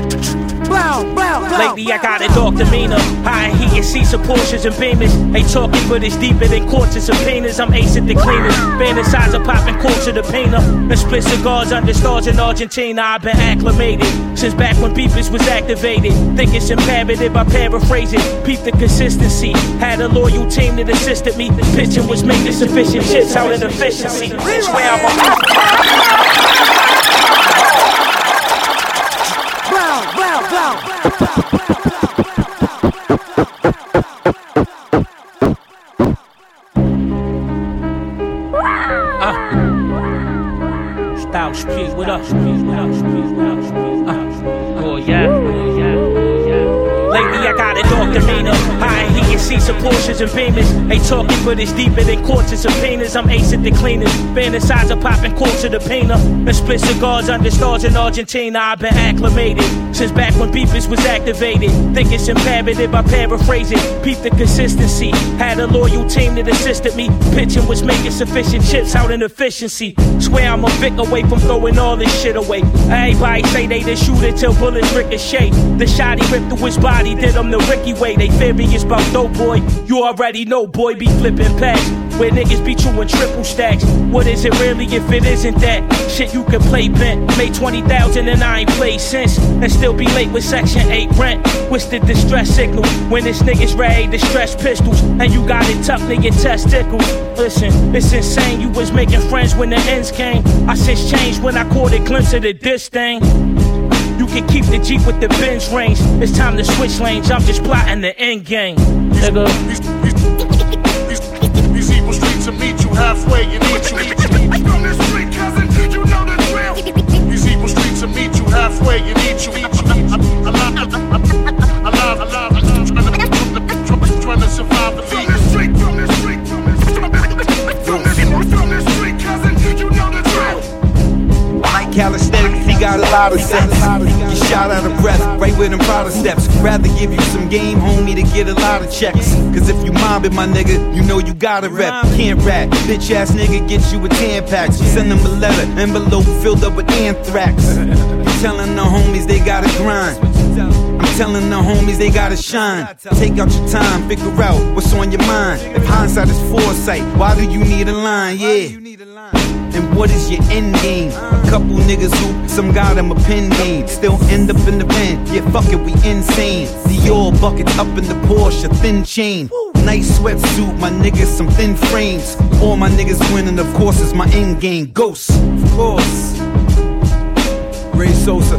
S24: Lately I got a dark demeanor. High heat and seats of Porsches and Beamers. Ain't talking, but it's deeper than courts and subpoenas. I'm at the cleaners. Fantasize of popping quartz of the painter. And split cigars under stars in Argentina. I've been acclimated since back when Beepers was activated. Think it's imperative, I paraphrase it. Peep the consistency. Had a loyal team that assisted me. Pitching was making sufficient shits out of efficiency. Swear I'm Street, what and Beamers. Ain't talking, but it's deeper than courts and subpoenas. I'm ace at the cleaners. Fantasize of popping quartz of the painter. And split cigars under stars in Argentina. I've been acclimated since back when Beepers was activated. Think it's imperative, I paraphrase it. Peep the consistency. Had a loyal team that assisted me. Pitching was making sufficient chips out in efficiency. Swear I'm a Vic away from throwing all this shit away. Everybody say they the shooter till bullets ricochet. The shot he ripped through his body did him the Ricky way. They furious about dope boy. You already know, boy, be flipping packs. Where niggas be chewing triple stacks. What is it really if it isn't that? Shit you can play bent. Made 20,000 and I ain't played since. And still be late with Section 8 rent. What's the distress signal? When this nigga's ready to stress pistols. And you got it in your testicles. Listen, it's insane. You was making friends when the ends came. I since changed when I caught a glimpse of the diss thing. You can keep the Jeep with the Benz range. It's time to switch lanes. I'm just plotting the end game. Nigga.
S25: These evil streets will meet you halfway. You need you. Cousin, you know the drill. These evil streets will meet you halfway. You need you.
S26: Calisthenics, he got a lot of sense. You shot out of breath, right with them Prada steps. Rather give you some game, homie, to get a lot of checks. Cause if you mobbing my nigga, you know you gotta rep. Can't rap, bitch ass nigga get you a 10 pack. Send them a letter, envelope filled up with anthrax. (laughs) I'm telling the homies they gotta grind. I'm telling the homies they gotta shine. Take out your time, figure out what's on your mind. If hindsight is foresight, why do you need a line? Yeah. And what is your end game? A couple niggas who some got them a pen game. Still end up in the pen. Yeah, fuck it, we insane. Dior buckets up in the Porsche, thin chain. Nice sweatsuit, my niggas, some thin frames. All my niggas winning, of course, is my end game. Ghost, of course. Ray Sosa,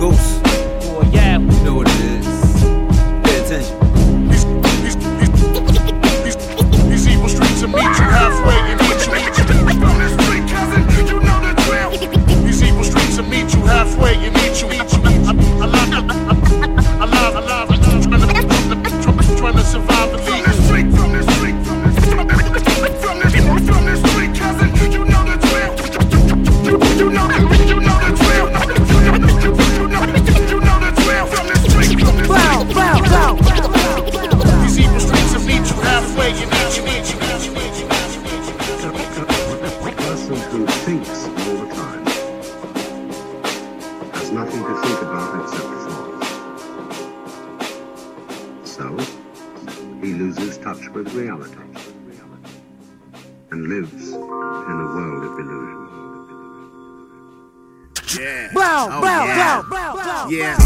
S26: Ghost.
S24: Oh yeah.
S26: You know Nothing to think about except thoughts.
S27: So, he loses touch with reality and lives in a world of illusion.
S28: Yeah. Yeah. yeah.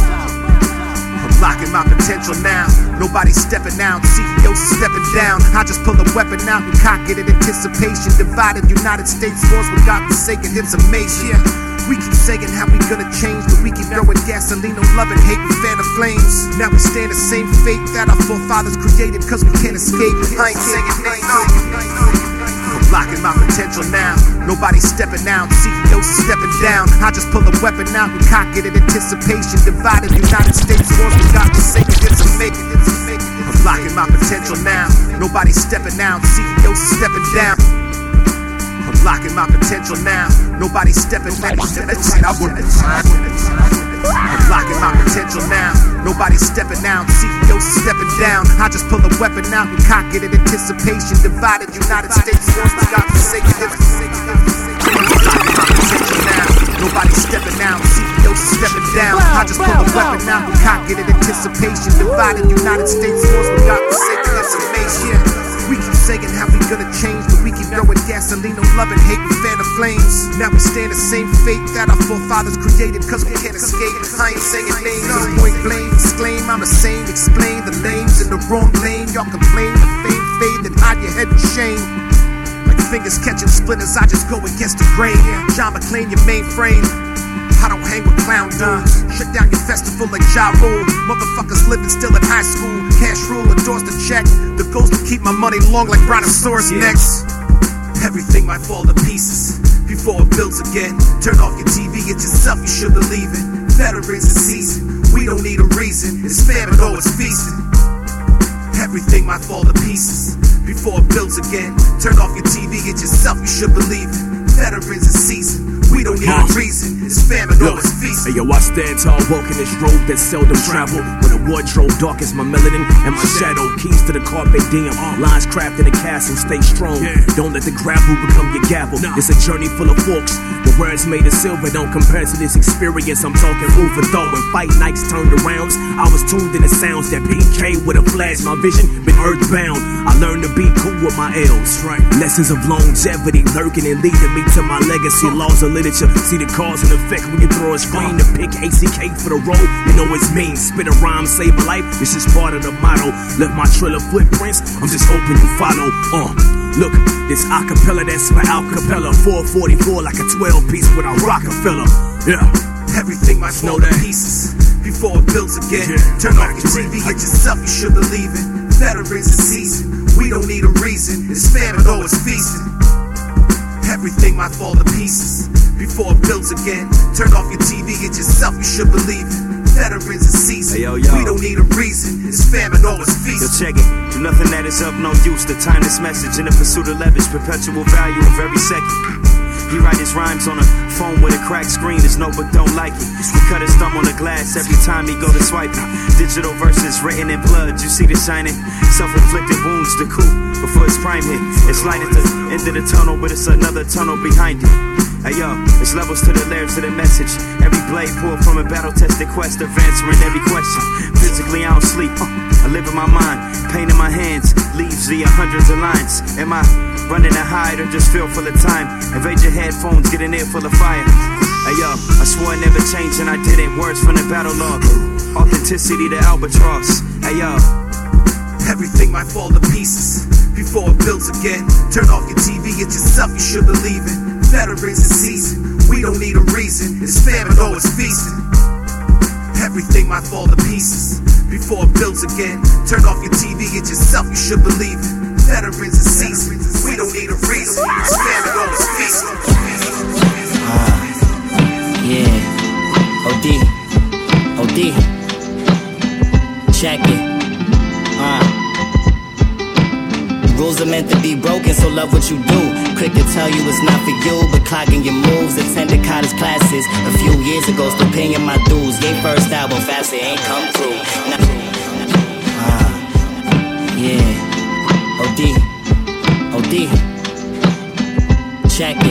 S28: I'm locking my potential now. Nobody stepping out, CEOs stepping down. I just pull a weapon out and cock it in anticipation. Divided United States force with God forsaken, it's amazing. Yeah. We keep saying how we gonna change, but we keep throwing gasoline on love and hate and fan the flames. Now we stand the same fate that our forefathers created, cause we can't escape. I ain't saying names. Unlocking my potential now. Nobody stepping out. CEOs are stepping down. I just pull a weapon out and cock it in anticipation. Divided United States wars with God forsaken. It's a amazing. It's amazing. Unlocking my potential now. Nobody stepping out. CEOs are stepping down. Unlocking my potential now. Nobody stepping back. To China but I want Unlocking my potential now. Nobody stepping out. CEOs stepping down. I just pull a weapon out and cock it in anticipation. Divided United States wars with God forsaken. Unlocking my potential now. Nobody stepping. CEOs are stepping down. I just pull a weapon out and cock it in anticipation. Divided United States wars with God forsaken. It's amazing. We keep saying how we gonna change, but we keep throwing gasoline on love and hate and fan the flames. Now we stand the same fate that our forefathers created, cause we can't escape. I ain't saying names, no point blame, exclaim, I'm the same, explain the names in the wrong lane. Y'all complain, the fame fade, then hide your head in shame. Like fingers catching splinters, I just go against the grain. John McClane, your mainframe. I don't hang with clown dudes. Shut down your festival like Ja Rule. Motherfuckers living still in high school. Cash rule, endorse the check. The goals to keep my money long like brontosaurus necks. Everything might fall to pieces before it builds again. Turn off your TV, it's yourself, you should believe it. Veterans in season, we don't need a reason. It's famine or it's feasting. Everything might fall to pieces before it builds again. Turn off your TV, it's yourself, you should believe it. Veterans in season, we don't need a reason. It's famine or it's feasting.
S20: hey yo, I stand tall, walking this road that seldom travel. With a wardrobe dark as my melanin and my shadow. Keys to the carpe diem. Lines crafted a castle, stay strong. Don't let the gravel become your gavel. It's a journey full of forks. The words made of silver don't compare to this experience. I'm talking and fight nights turned around. I was tuned in the sounds that PK with a flash. My vision been earthbound. I learned to be cool with my L's. Lessons of longevity lurking and leading me to my legacy. Laws of literature. See the cause and effect when you throw a screen to pick ACK for the role. You know it's mean. Spit a rhyme, save a life. It's just part of the motto. Left my trail of footprints. I'm just hoping you follow. Uh. Look, this acapella that's for acapella. 444 like a 12 piece with a Rockefeller. Yeah.
S28: Everything might fall to pieces before it builds again. Turn off your TV, it's yourself, you should believe it. Veterans in season, we don't need a reason. It's famine though it's feasting. Everything might fall to pieces before it builds again. Turn off your TV, it's yourself, you should believe it. Veterans in season,
S9: Hey, yo, yo.
S28: we don't need a reason. It's famine or it's
S9: Yo,
S28: feasting.
S9: check it. Do nothing that is of no use. The time this message in the pursuit of leverage, perpetual value of every second. He write his rhymes on a phone with a cracked screen. His notebook don't like it. He cut his thumb on the glass every time he go to swipe it. Digital verses written in blood. You see the shining, self-inflicted wounds. The coup before his prime hit. It's light at the end of the tunnel, but it's another tunnel behind it. Hey yo, it's levels to the layers to the message. Every blade pulled from a battle-tested quest of answering every question. Physically, I don't sleep. Uh, I live in my mind, pain in my hands, leaves via hundreds of lines. Am I running to hide or just feel full of time? Invade your headphones, get an ear full of fire. Hey yo, I swore I never changed and I didn't. Words from the battle log, authenticity to albatross. Hey yo.
S28: Everything might fall to pieces before it builds again. Turn off your TV, it's yourself, you should believe it. Veterans in season, we don't need a reason. It's famine or it's feasting. Everything might fall to pieces before it builds again. Turn off your TV, it's yourself, you should believe it. Veterans in season, we don't need a reason. It's famine or it's feasting.
S29: Yeah. OD. OD. Check it. Rules are meant to be broken, so love what you do. Quick to tell you it's not for you, but clogging your moves. Attended college classes a few years ago, still paying my dues. Yay, first album, fast, it ain't come through. Now, uh, yeah. OD. OD. Check it.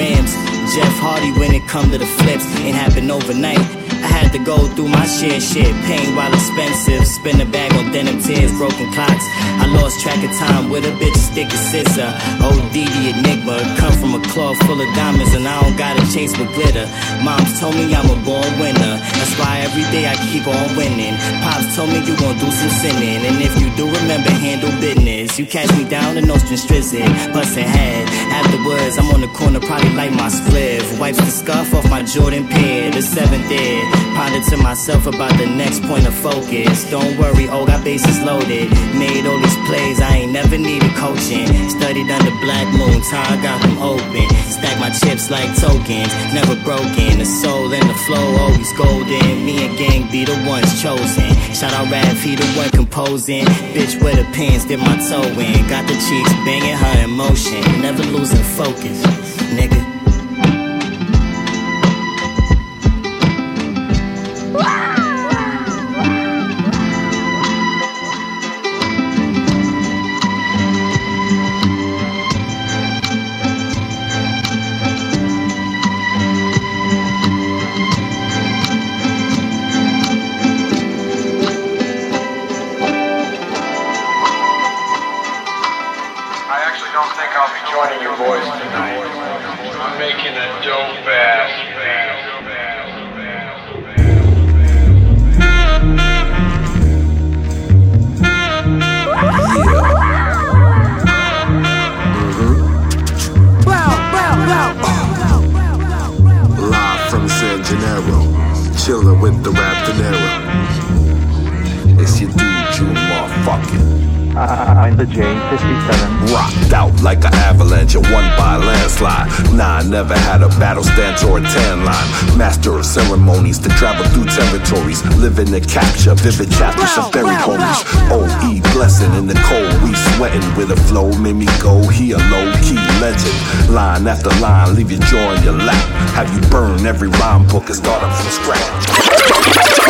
S29: Grams. Jeff Hardy when it come to the flips, ain't happen overnight. I had to go through my share shit, pain while expensive. Spin a bag on denim tears, broken clocks. I lost track of time with a bitch sticky scissor. OD the enigma, come from a cloth full of diamonds, and I don't gotta chase with glitter. Moms told me I'm a born winner, that's why every day I keep on winning. Pops told me you gon' do some sinning, and if you do, remember handle business. You catch me down in Ocean Strizzin, bustin' head. Afterwards, I'm on the corner, probably like my spliff. Wipes the scuff off my Jordan pair, the seventh there. Pondered to myself about the next point of focus. Don't worry, oh, got bases loaded. Made all these plays, I ain't never needed coaching. Studied under black moon, time got them open. Stack my chips like tokens, never broken. The soul and the flow always golden. Me and gang be the ones chosen. Shout out Raph, he the one composing. Bitch with the pins, dip my toe in. Got the cheeks banging her emotion. Never losing focus,
S30: with the Rap Dinero.
S31: I'm the J57.
S30: Rocked out like an avalanche and won by a landslide. Nah, I never had a battle stance or a tan line. Master of ceremonies to travel through territories. Living to capture vivid chapters of buried homies. OE blessing in the cold. We sweating with a flow. Made me go. He a low key legend. Line after line, leave your jaw in your lap. Have you burn every rhyme book and start up from scratch.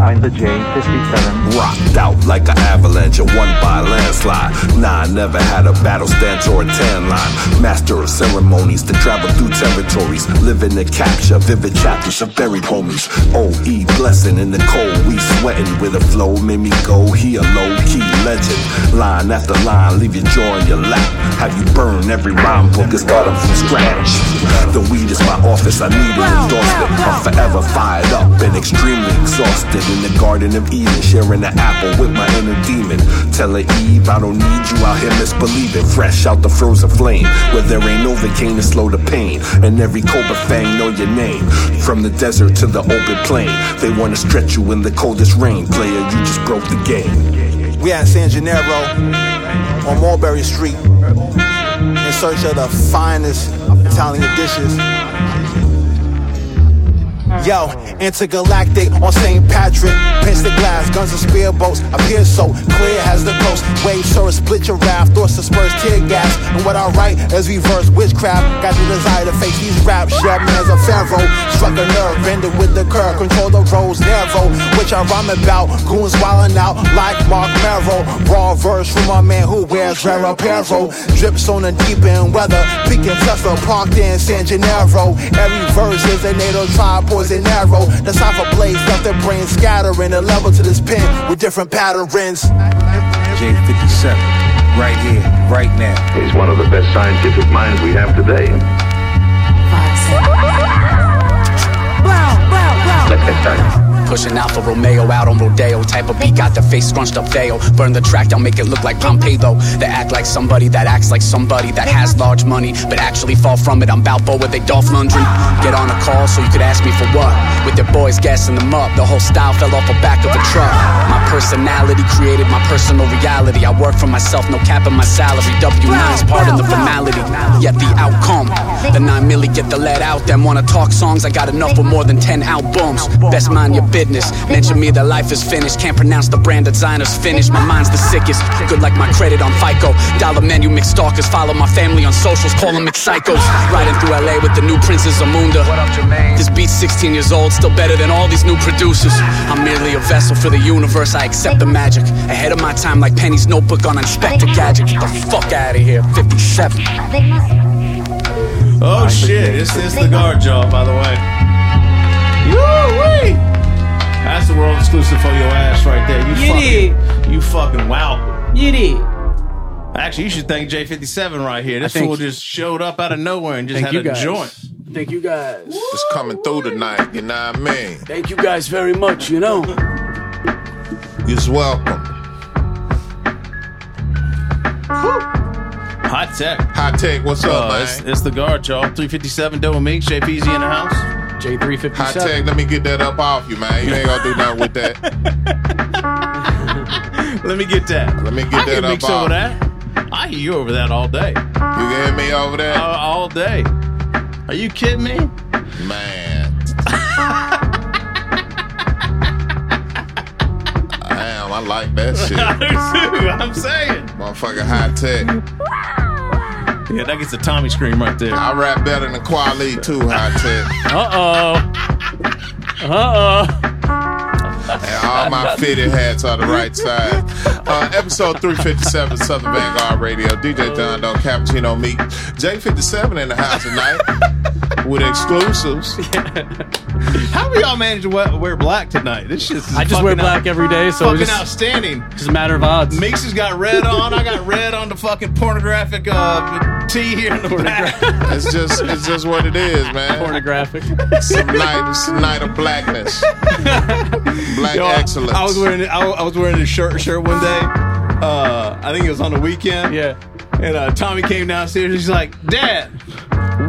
S31: I'm the J57.
S30: Rocked out like an avalanche and won by a landslide. Nah, I never had a battle stance or a tan line. Master of ceremonies to travel through territories. Living to capture vivid chapters of buried homies. OE blessing in the cold. We sweating with a flow. Made me go. He a low key legend. Line after line, leave your jaw in your lap. Have you burn every rhyme book and start them from scratch. The weed is my office. I need an endorsement. I'm forever fired up and extremely exhausted. In the Garden of Eden, sharing an apple with my inner demon. Telling Eve, I don't need you out here misbelieving. Fresh out the frozen flame, where there ain't no Novocaine to slow the pain. And every Cobra Fang know your name. From the desert to the open plain, they wanna stretch you in the coldest rain. Player, you just broke the game.
S32: We at San Gennaro on Mulberry Street in search of the finest Italian dishes. Yo, intergalactic on St. Patrick. Pinch the glass, guns and spearboats. Appear so clear as the coast. Waves sort of split your raft, thoughts disperse tear gas. And what I write is reverse witchcraft. Got the desire to face these raps. Shut man's a pharaoh. Struck a nerve, ended with the curve. Control the roads narrow, which I rhyme about. Goons wildin' out like Mark Merrow. Raw verse from a man who wears rare apparel. Drips on the deep end weather. Peaking Tesla parked in San Gennaro. Every verse is a native tribe, poison arrow. The cipher blaze left their brains scattering. A level to this pen with different patterns.
S26: J57, right here, right now.
S27: He's one of the best scientific minds we have today. Wow, wow, wow. Let's get started.
S33: Pushing Alfa Romeo out on Rodeo. Type of beat, got the face scrunched up veil. Burn the track, don't make it look like Pompeii though. They act like somebody that acts like somebody that has large money, but actually fall from it. I'm Balboa, they Dolph Lundgren. Get on a call so you could ask me for what? With their boys gassing them up, the whole style fell off the back of a truck. My personality created my personal reality. I work for myself, no cap in my salary. W9's part in the formality, yet the outcome. The 9 milli get the let out, then wanna talk songs. I got enough for more than 10 albums. Best mind your business. Mention me, the life is finished. Can't pronounce the brand designer's finished. My mind's the sickest. Good like my credit on FICO. Dollar menu mixed stalkers. Follow my family on socials. Call them psychos. Riding through LA with the new Princess Zamunda. This beat's 16 years old, still better than all these new producers. I'm merely a vessel for the universe. I accept the magic. Ahead of my time, like Penny's notebook on Inspector Gadget. Get the fuck out of here. 57.
S4: Oh shit! It's, it's the guard job, by the way. Woo-wee! That's the world exclusive for your ass right there. You fucking, you fucking wow. Actually, you should thank J57 right here. This fool just showed up out of nowhere and just
S33: Thank
S4: had
S33: you
S4: a
S33: guys.
S4: joint.
S33: Thank you guys.
S1: It's coming through tonight, you know what I mean?
S33: Thank you guys very much, you know.
S1: You're welcome.
S4: Hot tech.
S1: Hot tech, what's up,
S4: Uh,
S1: man?
S4: It's, it's the guard, y'all. 357 Double Meeks, JPZ in the house.
S33: J357.
S1: Hot tech, let me get that up off you, man. You ain't gonna do nothing with that. (laughs)
S4: Let me get that.
S1: Let me
S4: I
S1: get
S4: can
S1: that up off.
S4: that. I hear you over that all day.
S1: You can hear me over that?
S4: Uh, all day. Are you kidding me?
S1: Man. (laughs) Damn, I like that shit. (laughs)
S4: I do too. I'm saying.
S1: Motherfucking Hi-Tek.
S4: Yeah, that gets a Tommy scream right there.
S1: I rap better than Kweli too, Hi-Tek.
S5: Uh oh. Uh oh.
S1: And all my fitted hats are the right side. Uh, episode 357 Southern Vangard Radio. DJ Jon Doe Cappuccino Meek. J57 in the house tonight with exclusives. (laughs) (laughs)
S4: How we all manage to wear, wear black tonight? This shit is
S5: I just wear
S4: fucking
S5: black every day, so
S4: fucking
S5: it's just,
S4: outstanding.
S5: just a matter of odds.
S4: Meeks has got red on. I got red on the fucking pornographic uh, tee here in the back.
S1: It's just it's just what it is, man.
S5: Pornographic.
S1: Some night, it's a night of blackness. Black
S4: Yo, I-
S1: excellence.
S4: I was wearing I, I was wearing a shirt shirt one day. Uh, I think it was on the weekend.
S5: Yeah.
S4: And uh, Tommy came downstairs. And he's like, "Dad,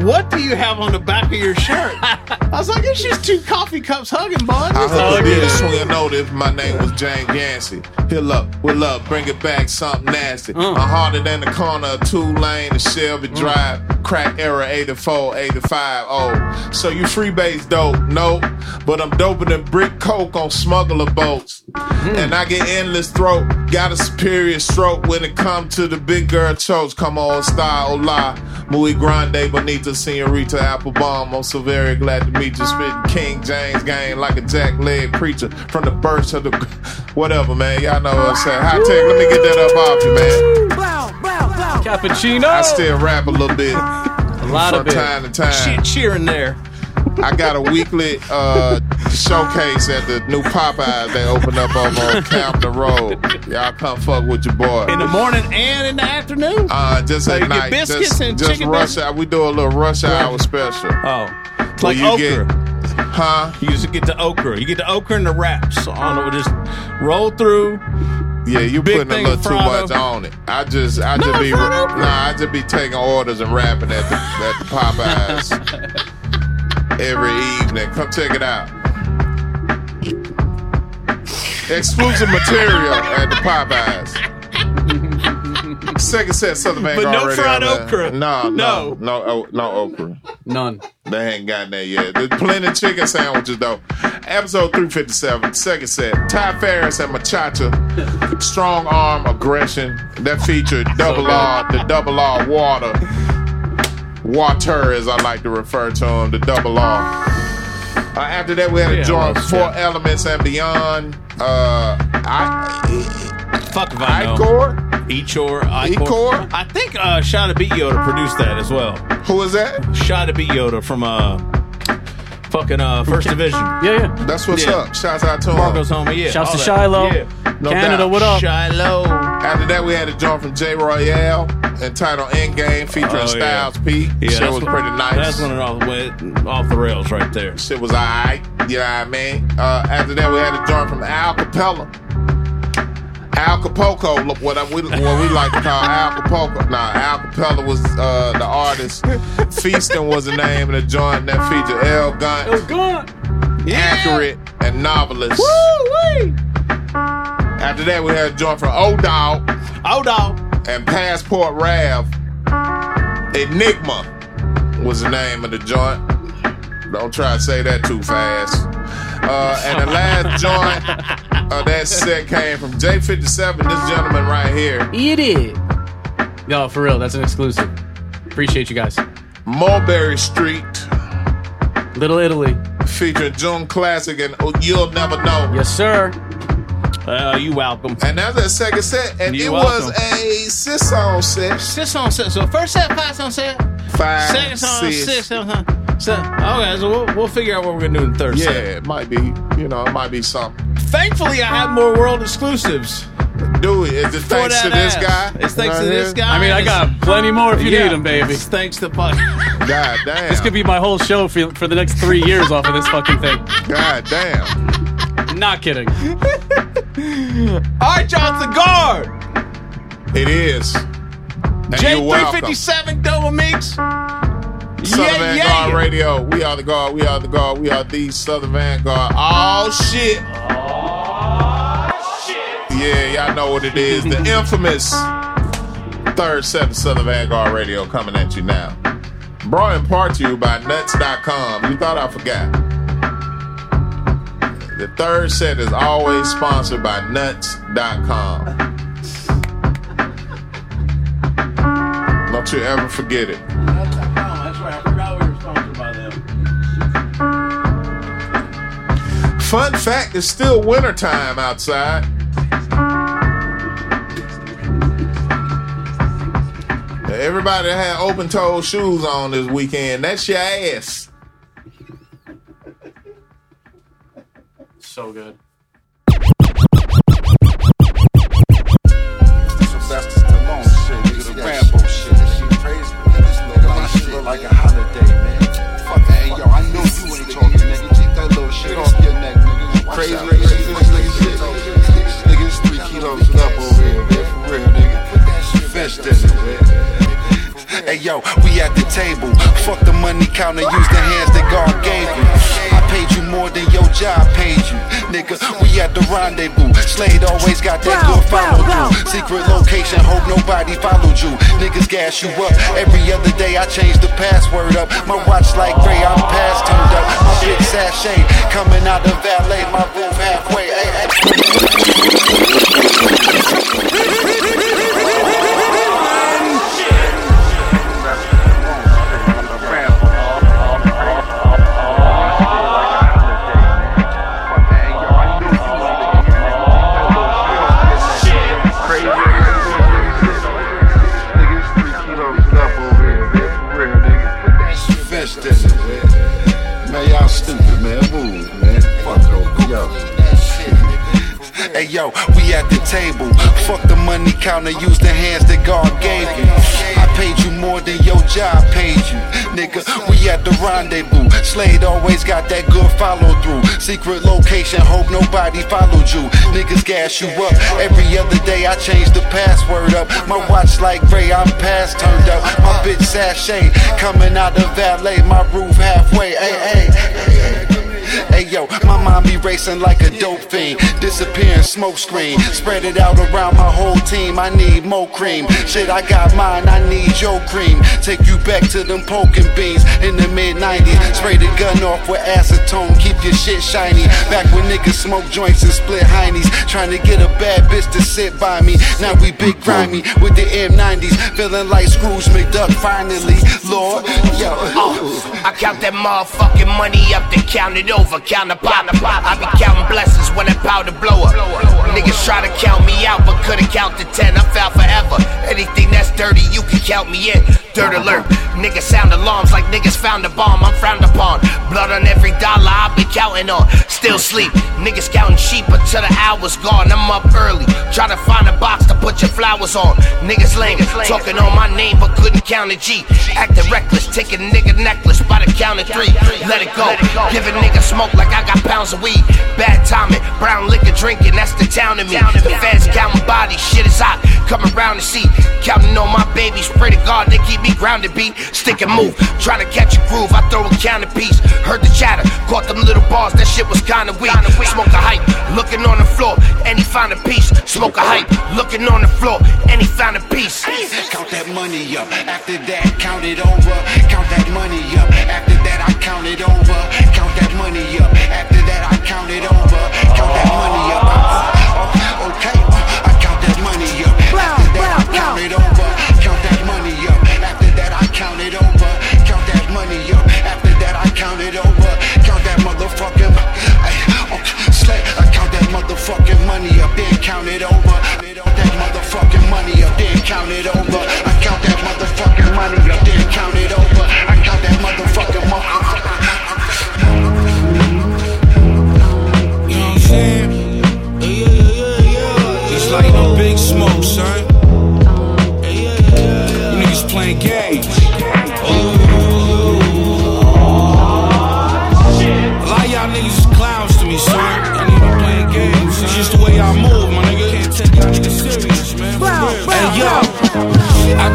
S4: what do you have on the back of your shirt?" I was like, "It's just two coffee cups hugging, bud."
S1: I hope
S4: the
S1: it did
S4: big
S1: a
S4: deal?"
S1: swing note if my name was James Yancey. Heal up, will up, bring it back, something nasty.
S4: Uh.
S1: I'm harder than the corner of two lane and Shelby Drive. Crack era 84, 85. Oh, so you freebase dope? No, but I'm doper than brick coke on smuggler boats. And I get endless throat. Got a superior stroke when it come to the big girl chokes. Come on, style, hola. Muy grande, bonita, senorita, Applebaum. I'm so very glad to meet you. Spitting King James game like a jack leg preacher from the birth of the. Whatever, man. Y'all know what I'm saying. Hi-Tek, let me get that up off you, man.
S5: Cappuccino.
S1: I still rap a little bit.
S5: A lot
S1: from
S5: of it.
S1: time to time.
S4: Shit, cheering there.
S1: I got a weekly uh, showcase at the new Popeyes they opened up on Camden Road. Y'all come fuck with your boy.
S4: In the morning and in the afternoon.
S1: Uh, just
S4: So
S1: at night.
S4: biscuits
S1: just
S4: and
S1: just
S4: chicken
S1: rush hour. We do a little rush hour special.
S4: Oh, like
S1: you
S4: okra.
S1: get- huh?
S4: You just get the okra. You get the okra and the wraps. So I don't know. Just roll through.
S1: Yeah, you
S4: Big
S1: putting a little too much on it. I just, I
S4: No,
S1: just be, nah, I just be taking orders and rapping at the at the Popeyes (laughs) every evening. Come check it out. Exclusive material at the Popeyes. Second set Southern
S4: But
S1: Vangard
S4: no
S1: Radio,
S4: fried
S1: man.
S4: okra.
S1: No, no,
S4: No.
S1: no, no, no okra.
S5: None.
S1: They ain't gotten that yet. There's plenty of chicken sandwiches though. Episode 357, second set. Ty Farris and Machacha. Strong arm aggression. That featured double R, the double R WateRR. WateRR, as I like to refer to him, the double R. Uh, after that, we had a
S4: Yeah,
S1: joint
S4: well,
S1: Four
S4: yeah.
S1: Elements and Beyond. Uh, I,
S4: Fuck if I know.
S1: Icor?
S4: Echor. Icor.
S1: Ecor?
S4: I think uh, Shada Beat Yoda produced that as well.
S1: Who was that?
S4: Shada Beat Yoda from uh, fucking uh, First Division.
S5: Yeah, yeah.
S1: That's what's
S4: Yeah.
S1: up. Shouts out to him.
S4: Marco's homie. Yeah.
S5: Shouts
S4: all
S5: to
S4: that.
S5: Shiloh.
S4: Yeah.
S1: No
S5: Canada,
S1: doubt.
S5: what up?
S4: Shiloh.
S1: After that, we had a joint from Jay Royale entitled Endgame featuring
S4: Oh, yeah.
S1: Styles P.
S4: Yeah,
S1: Shit was pretty nice.
S4: That's when it all went off the rails right there.
S1: Shit was alright. You know what I mean? Uh, after that, we had a joint from Alcapella. Al Capoco, look, what, I, we, what we like to call Al Capoco. Nah, Alcapella was uh, the artist. Feasting was the name of the joint that featured El Gun. El
S5: Gun.
S1: Ackurate and Noveliss.
S4: Woo-wee.
S1: After that, we had a joint from O Dawg.
S4: O Dawg.
S1: And Passport Rav. Enigma was the name of the joint. Don't try to say that too fast. Uh, and the last (laughs) joint of that set came from J57, this gentleman right here.
S5: It is. Yo, for real, that's an exclusive. Appreciate you guys.
S1: Mulberry Street.
S5: Little Italy.
S1: Featuring Junclassic and Ullnevano.
S5: Yes, sir.
S4: Uh, you welcome.
S1: And that's that second set. And
S4: You
S1: it
S4: welcome.
S1: was a six song set.
S4: Six song set. So first set, five song set.
S1: Five,
S4: Second song,
S1: six.
S4: six, seven, huh? So, okay, so we'll, we'll figure out what we're gonna do in the third
S1: Yeah,
S4: set.
S1: Yeah, it might be, you know, it might be something.
S4: Thankfully, I have more world exclusives.
S1: Do it. Is it
S4: For
S1: thanks to
S4: that
S1: this
S4: ass.
S1: guy?
S4: It's thanks to
S1: Right
S4: this guy.
S5: I mean, I got plenty more if you
S4: Yeah.
S5: need them, baby.
S4: It's thanks to Puck. (laughs)
S1: God damn.
S5: This could be my whole show for, for the next three years off of this fucking thing.
S1: God damn.
S5: Not kidding.
S4: All right, Johnson Guard.
S1: It is. And.
S4: J357 double Meeks.
S1: Southern
S4: Yeah,
S1: Vangard
S4: yeah.
S1: Radio. We are the guard. We are the guard. We are the Southern Vangard. Oh shit. Yeah, y'all know what it is. The (laughs) infamous third set of Southern Vangard Radio coming at you now. Brought in part to you by Nuts.com. You thought I forgot. The third set is always sponsored by Nuts.com. Don't you ever forget it.
S4: That's right. I forgot we were sponsored by them.
S1: Fun fact, it's still wintertime outside. Everybody had open toed shoes on this weekend. That's your ass.
S34: Fuck that, yo, you nigga. Nigga. Crazy, nigga. Nigga is three kilos up over here. For real, nigga. Hey yo, we at the table. Fuck the money counter, use Slade always got that good follow through. Secret location, hope nobody followed you. Niggas gas you up. Every other day I change the password up. My watch like gray, I'm past turned up. My big sachet coming out the valet, my roof halfway. Ay, ay. Counter, use the hands that God gave you. I paid you more than your job paid you. Nigga, we at the rendezvous. Slade always got that good follow through. Secret location, hope nobody followed you. Niggas gas you up. Every other day I change the password up. My watch like gray, I'm past turned up. My bitch sachet coming out the valet, my roof halfway. Hey, hey. Yo, my mind be racing like a dope fiend. Disappearing smoke screen. Spread it out around my whole team. I need more cream. Shit, I got mine, I need your cream. Take you back to them poking beans in the mid 90s. Spray the gun off with acetone. Keep your shit shiny. Back when niggas smoke joints and split heinies. Trying to get a bad bitch to sit by me. Now we big grimy with the M90s. Feeling like Scrooge McDuck finally. Lord, yo.
S35: Uh, I count that motherfucking money up, then count it over. Count pop, the. I be counting blessings when that powder blow up. Niggas try to count me out, but couldn't count to ten. I'm fell forever. Anything that's dirty, you can count me in. Dirt alert. Niggas sound alarms like niggas found a bomb. I'm frowned upon. Blood on every dollar I've been counting on. Still sleep. Niggas counting sheep until the hour's gone. I'm up early. Try to find a box to put
S29: your flowers on. Niggas lame, talking on my name but couldn't count a G. Acting reckless, take a nigga necklace by the count of three. Let it go. Give a nigga smoke like I got pounds of weed. Bad timing, brown liquor drinking, that's the town of me. The feds counting bodies, shit is hot. Come around and see, counting on my babies. Pray to God they keep me grounded, beat. Stick and move, trying to catch a groove. I throw a counter piece. Heard the chatter, caught them little bars, that shit was kinda weak. Smoke a hype, looking on the floor, and he found a piece. Smoke a hype, looking on the floor, and he found a piece.
S34: Count that money up. After that, count it over. Count that money up. After that, I count it over. Count that money up. After that, I count it over. Count that money up.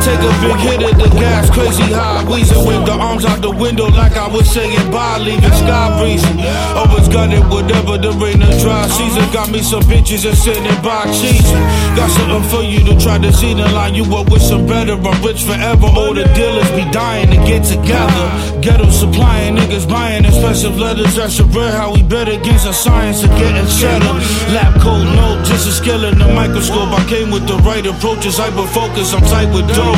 S36: Take a big hit of the gas, crazy high, wheezing with the arms out the window like I was saying bye, leaving sky breezing. Always got it, whatever the rain or dry season. Got me some bitches and sitting by cheesing. Got something for you to try to see the line you up with some better. I'm rich forever. All the dealers be dying to get together. Ghetto supplying niggas buying expensive letters. That's a rare how we bet against the science of getting cheddar. Lab coat, no, just a skill in the microscope. I came with the right approaches, hyper focus. I'm tight with dope.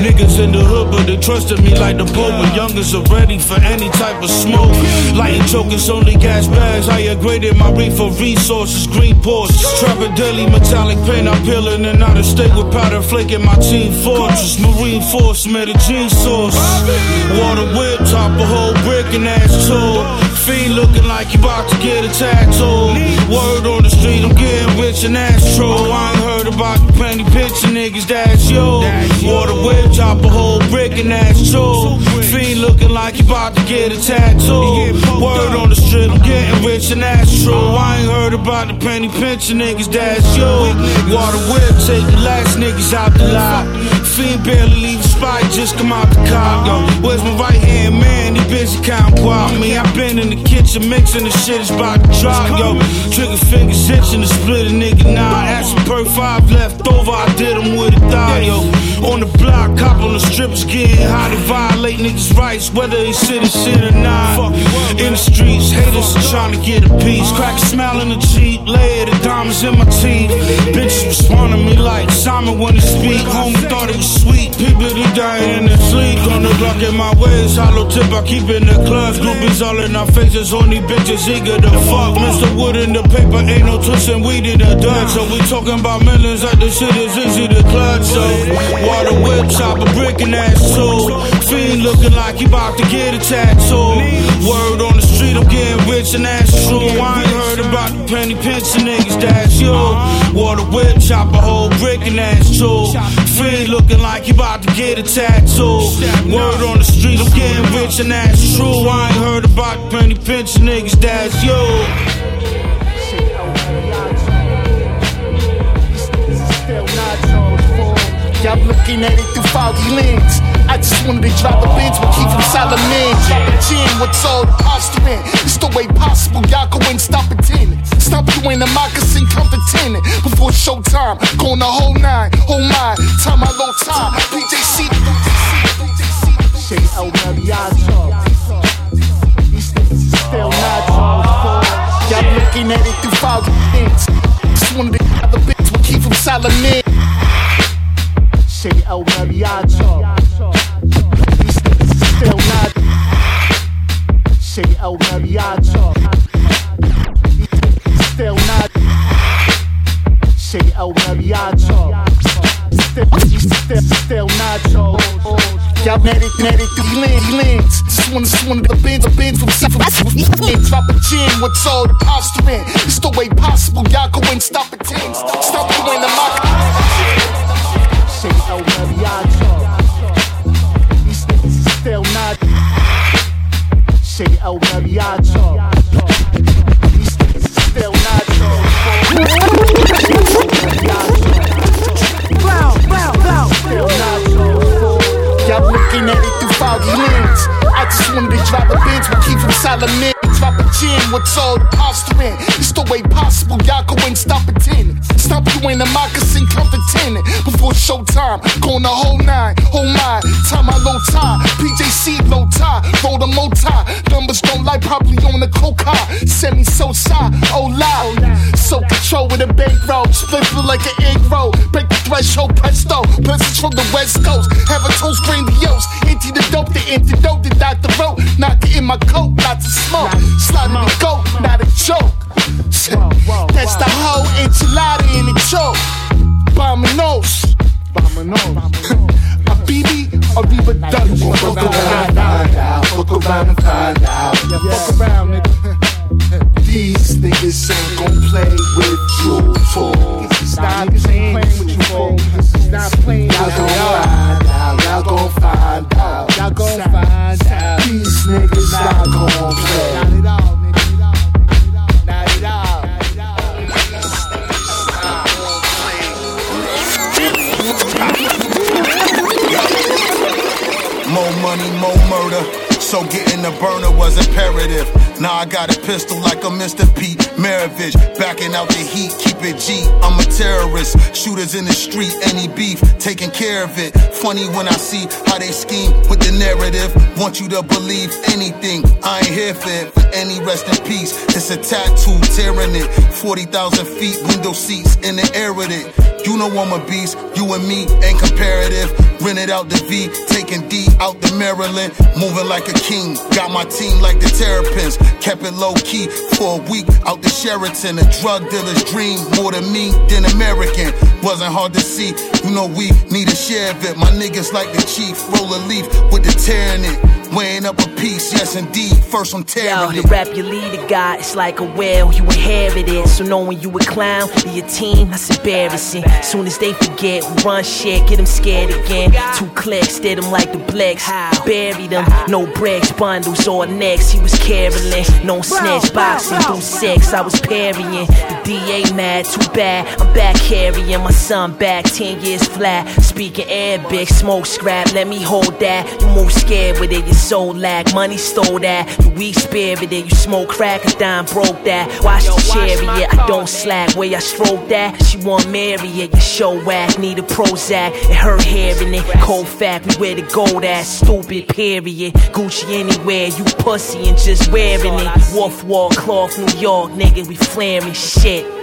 S36: Niggas in the hood, but they trusted me like the Pope. When youngers are ready for any type of smoke. Lighting chokers, only gas bags. I upgraded my reefer resources, green Porsche. Trapping daily metallic paint. I'm peeling and out of state with powder flaking my team fortress. Marine force, Medellin source. Water whip, top a whole brick and ass tool. Fiend looking like you about to get a tattoo. Word on the street, I'm getting rich and true. I ain't about the penny picture niggas, that's you. Water whip, chop a whole brick and that's true. Fiend looking like you about to get a tattoo. Word on the street, I'm getting rich and that's true. I ain't heard about the penny pincher niggas, that's you. Water whip, take the last niggas out the lot. Fiend barely leave the spot, just come out the car. Yo, where's my right hand man? He busy counting wild. Me, I been in the kitchen mixing the shit is about to drop. Yo, trigger fingers itching to split a nigga now. Ask per five left over, I did him with a thigh. Yo, on the block, cop on the strips, getting high to violate niggas' rights, whether they sit or shit or not. In the streets, haters are trying to get a piece. Crack a smile in the cheek, lay the diamonds in my teeth. Bitches respond to me like Simon when he speak. Homie thought it was sweet. People they dying in their sleep. On the block in my ways, hollow tip, I keep in the clubs. Groupies all in our faces, only bitches eager to fuck. Mr. Wood in the paper, ain't no twisting weed in the dirt. So we talking about millions, like the shit is easy to clutch. So water whip, chop a brick and ass too. Fiend looking like he about to get a tattoo. Word on the street, I'm getting rich and that's true. I ain't heard about the penny pincher niggas, that's you. Water whip, chop a whole brick and that's true. Fiend looking like he about to get a tattoo. Word on the street, I'm getting rich and that's true. I ain't heard about penny pincher niggas, that's you.
S25: Y'all looking at it through foggy lens. I just wanted to drop the bench with keep from Solomon. Drop a gin, what's all the posturing? It's the way possible, y'all go and stop pretending. Stop you in the moccasin, come pretending. Before showtime, going the whole nine, whole nine. Time my low time, BJC. Say El. These niggas is still not Y'all looking at it through foggy lens. Just to drop the bench with keep from Solomon. Say El Mariacho. These niggas is still not. Say El Mariacho still not. Shit, El Mariacho. Still, still Nacho. Y'all mad at, mad at the land, lands. Just wanna, just wanna the bins, the bins from South West. Drop a gin, what's all the posturing? It's the way possible, y'all go and stop at 10. Stop you in the mock. Shit, El Mariacho. These niggas still not. Shit, El Mariacho. Blow, blow. Y'all looking at it through foggy lens. I just wanted to drive a bench, but keep from solid men what's all the posturing? It's the way possible, y'all go and stop 10. Stop you in the moccasin, count to 10. Before showtime, going the whole nine, oh whole nine. Time my low tie, PJC low tie, roll the multi. Numbers don't lie, probably on the coca. Send me so shy, oh loud. So control with a bankroll, split like an egg roll. Break the threshold, presto. Blessings from the west coast, have a toast grandiose. Empty the dope, the antidote, the doctor wrote. Knock it in my coat, lots of smoke. Slide me goat, not a joke. (laughs) That's the whole enchilada in the choke. Vamanos. Vamanos. Habibi, (laughs) arriba done. Fuck around, and find out. Fuck around and find out. Fuck around, nigga. These niggas ain't gon' play with you for. Stop playing with you for. Stop playing. Y'all gon' find out. Y'all gon' find out. Y'all gon' find out. These niggas not gon' play. Not at all, nigga. Not at all.
S36: More money, more murder. So getting the burner was imperative. Now I got a pistol like a Mr. Pete Maravich. Backing out the heat, keep it G. I'm a terrorist. Shooters in the street, any beef, taking care of it. Funny when I see how they scheme with the narrative. Want you to believe anything. I ain't here for it. For any rest in peace. It's a tattoo tearing it. 40,000 feet, window seats in the air with it. You know I'm a beast. You and me ain't comparative. Rented out the V, taking D out the Maryland. Moving like a king. Got my team like the Terrapins. Kept it low key for a week out the Sheraton. A drug dealer's dream more than me than American. Wasn't hard to see. You know we need a share of it. My niggas like the chief. Roll a leaf with the tear in it. Weighing up a piece, yes indeed. First I'm tearing
S37: Yo,
S36: tearing
S37: the rap you lead a guy, it's like a well, you inherit it. So knowing you a clown, be a team, that's embarrassing. Soon as they forget who run shit, get them scared again. Two clicks, did them like the Blacks. Bury them, no bricks, bundles or necks. He was caroling, no snitch, boxing through sex. I was parrying. The DA mad, too bad. I'm back carrying my son back, 10 years flat. Speaking Arabic, smoke scrap, let me hold that. You move scared with it, lack. Money stole that. You weak spirited, you smoke crack, a dime broke that. Watch the chariot, I don't slack. Way I stroke that, she want marry it. You show whack, need a Prozac. It hurt hearing it. Cold fact, we where to go that. Stupid period. Gucci anywhere, you pussy and just wearing it. Wolf Wall, cloth, New York, nigga, we flaring shit.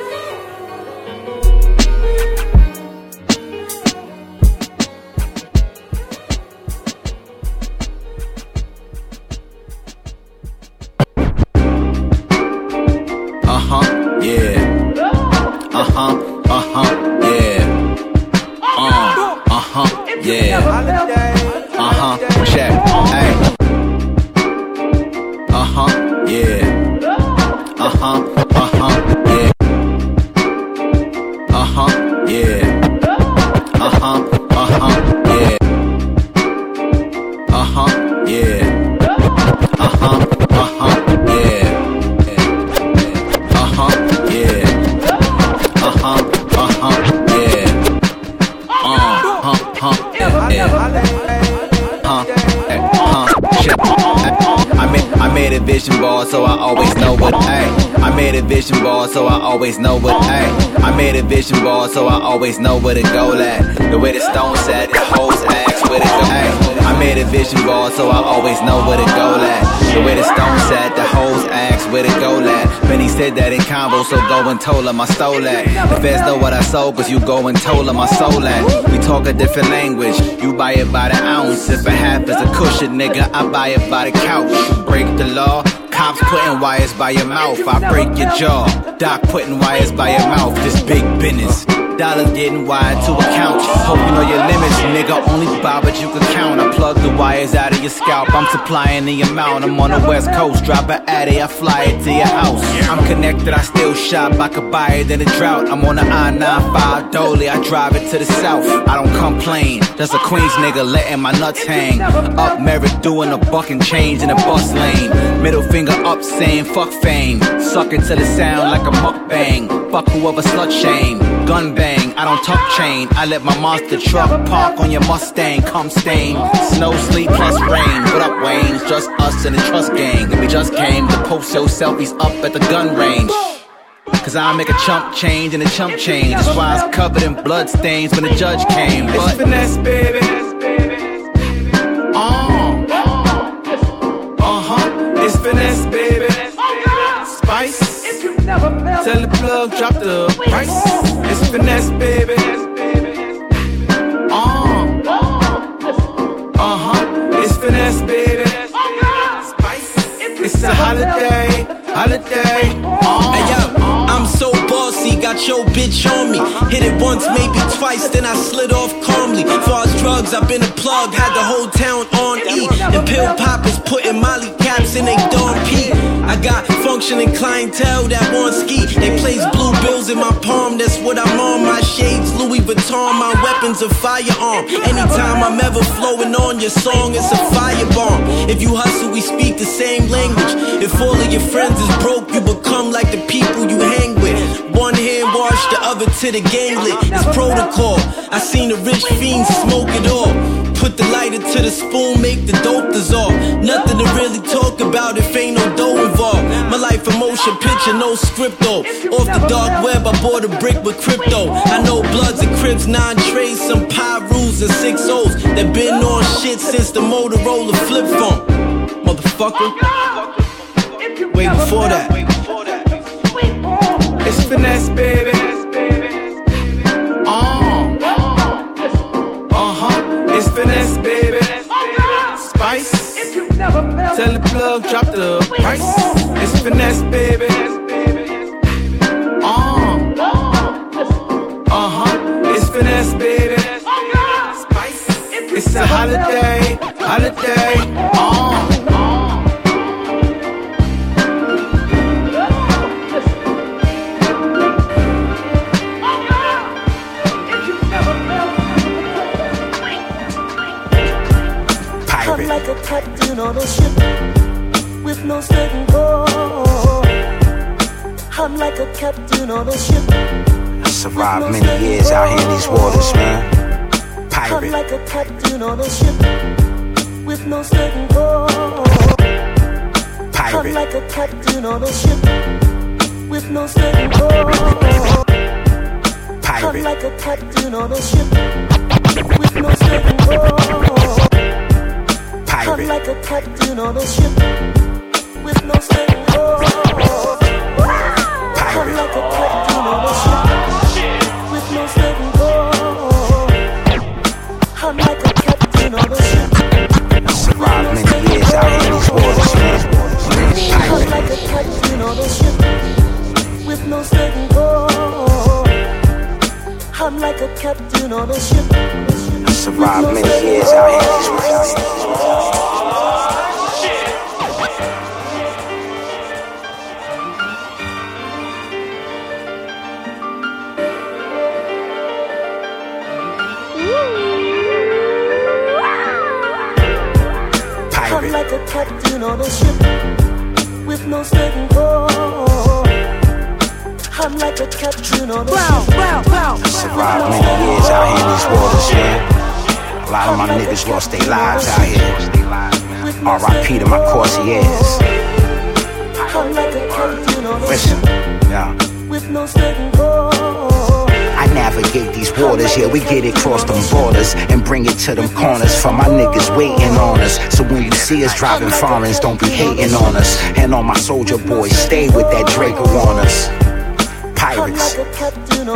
S38: Vision board, so I always know where to go at. The way the stone said, the hoes ask where to go. Ay, I made a vision board, so I always know where to go at. The way the stone said, the hoes ask where to go at. Benny said that in combo, so go and told him I stole that. The feds know what I sold, cause you go and told him I sold that. We talk a different language, you buy it by the ounce. If a half is a cushion, nigga, I buy it by the couch. Break the law, cops putting wires by your mouth. I break your jaw, doc putting wires by your mouth. This big business. Dollars getting wired to account. Hope you know your limits, nigga. Only buy what you can count. I plug the wires out of your scalp. I'm supplying the amount. I'm on the west coast. Drop an addy, I fly it to your house. I'm connected, I still shop. I could buy it in a drought. I'm on the I-95 Dolly. I drive it to the south. I don't complain. That's a Queens nigga letting my nuts hang. Up Merrick doing a buck and change in a bus lane. Middle finger up saying fuck fame. Suck it to the sound like a mukbang. Fuck whoever slut shame. Gun bang. I don't talk chain. I let my monster truck park on your Mustang, come stain. Snow, sleet, plus rain. What up, Wayne? It's just us and the trust gang. And we just came to post your selfies up at the gun range. Cause I make a chump change and a chump change. That's why it's covered in blood stains when the judge came. But
S36: It's finesse, baby. Tell the plug, drop the price. It's finesse, baby. Uh, uh huh. It's finesse, baby. It's a holiday, holiday. Uh.
S39: Hey yo, I'm so bossy, got your bitch on me. Hit it once, maybe twice, then I slid off calmly. Far as drugs, I've been a plug, had the whole town E. And pill poppers putting molly caps in they Dawn P. I got functioning clientele that want ski. They place blue bills in my palm, that's what I'm on. My shades, Louis Vuitton, my weapons a firearm. Anytime I'm ever flowing on your song, it's a firebomb. If you hustle, we speak the same language. If all of your friends is broke, you become like the people you hang with. One hand wash, the other to the ganglet. It's protocol. I seen a rich fiend smoke it all. Put the lighter to the spoon, make the dope dissolve. Nothing to really talk about if ain't no dough involved. My life a motion picture, no script though. Off the dark web, I bought a brick with crypto. I know bloods and crips, nine trays, some Pyrus and six O's that been on shit since the Motorola flip phone. Motherfucker. Way before that.
S36: It's finesse, baby. Uh, uh huh. It's finesse, baby. Tell the plug, drop the price. It's finesse, baby. Uh, uh huh. It's finesse, baby. Spice. It's a holiday, holiday. Uh.
S20: Ship with no certain goal. I'm like a captain on a ship.
S40: I survived many years out here in these waters, man.
S20: I'm
S40: Pirate.
S20: like a captain on a ship with no certain goal. I'm
S40: Pirate.
S20: like a captain on a ship with no certain goal. I'm
S40: Pirate.
S20: like a captain on a ship with no certain goal. I'm
S40: Pirate.
S20: like a captain on a ship with no certain goal. I'm like a captain on a ship with no. I'm like a captain on a ship.
S40: I survived many years out here in these waters, man.
S20: I'm like a captain on a ship with no. I'm like a captain on a ship.
S40: Survived many years out here in these waters.
S20: I'm like a captain on a ship with no certain goal. I'm like a captain on a ship.
S40: I survived many years out here in these waters, man. A lot of my niggas lost their lives out here. R.I.P. to my Corsairs. Listen, yeah. I navigate these waters, yeah, we get it cross them borders and bring it to them corners for my niggas waiting on us. So when you see us driving foreigns, don't be hating on us. And all my soldier boys, stay with that Draco on us. Pirates, and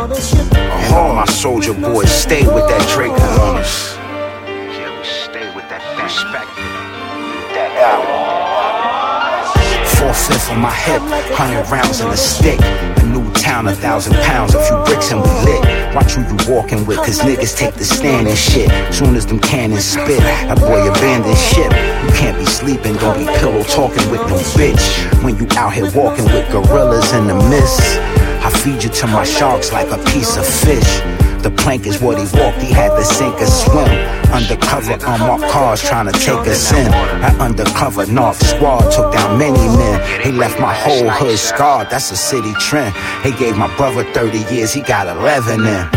S40: all my soldier boys, stay with that Draco on us. That Four fifth on my hip, hundred rounds in a stick. A new town, a thousand pounds, a few bricks and we lit. Watch who you walking with, cause niggas take the stand and shit. Soon as them cannons spit, that boy abandon ship. You can't be sleeping, don't be pillow talking with no bitch. When you out here walking with gorillas in the mist, I feed you to my sharks like a piece of fish. The plank is what he walked, he had to sink or swim. Undercover unmarked cars trying to take us in. That undercover North squad took down many men. He left my whole hood scarred, that's a city trend. He gave my brother 30 years, he got 11 in.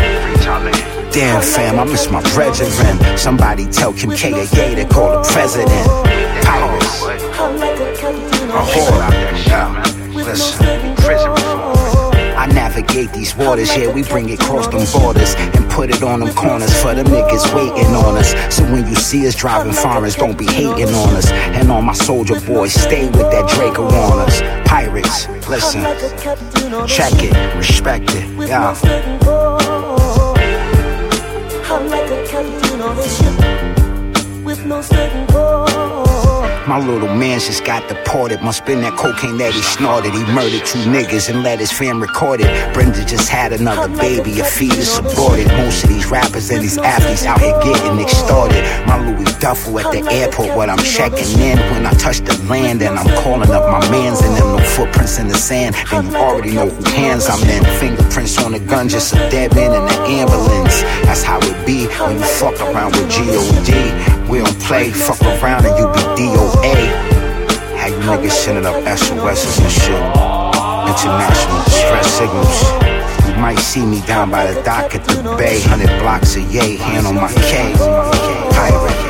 S40: Damn fam, I miss my brethren. Somebody tell Kim K a yay to call the president. Pirates. A whore. Yeah. Listen, prison navigate these waters, yeah, we bring it cross them borders and put it on them corners for the niggas waiting on us. So when you see us driving foreigns, don't be hating on us. And all my soldier boys, stay with that Draco on us. Pirates, listen, check it, respect it, yeah. My little man just got deported. Must been that cocaine that he snorted. He murdered two niggas and let his fam record it. Brenda just had another baby, a fetus aborted. Most of these rappers and these athletes out here getting extorted. My Louis Duffel at the airport, what I'm checking in. When I touch the land and I'm calling up my mans and them no footprints in the sand. Then you already know who hands I'm in. Fingerprints on the gun, just a dead man in the ambulance. That's how it be when you fuck around with G.O.D. We don't play, fuck around and you be DOA. How you niggas sending up SOSs and shit. International distress signals. You might see me down by the dock at the bay. Hundred blocks of yay, hand on my K. Pirate.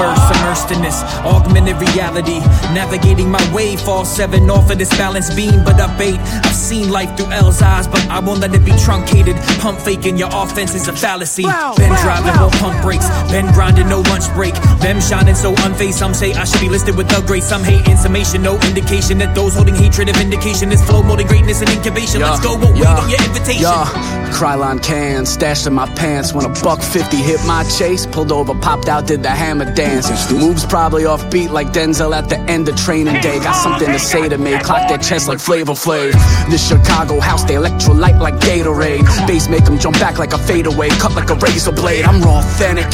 S41: Verse, immersed in this augmented reality. Navigating my way, fall seven off of this balance beam, but up eight. I've seen life through L's eyes, but I won't let it be truncated. Pump faking, your offense is a fallacy. Been driving, won't pump breaks. Been grinding, no lunch break. Them shining so unfazed, some say I should be listed with the great. Some hating, summation, no indication that those holding hatred of vindication is flow molding greatness and incubation. Let's go, won't wait on your invitation.
S33: Yeah, Krylon can stashed in my pants when a buck 50 hit my chase. Pulled over, popped out, did the hammer dance. Moves probably off beat like Denzel at the end of training day. Got something to say to me, clock that chest like Flavor Flav. This Chicago house, they electrolyte like Gatorade. Bass make them jump back like a fadeaway, cut like a razor blade. I'm raw authentic.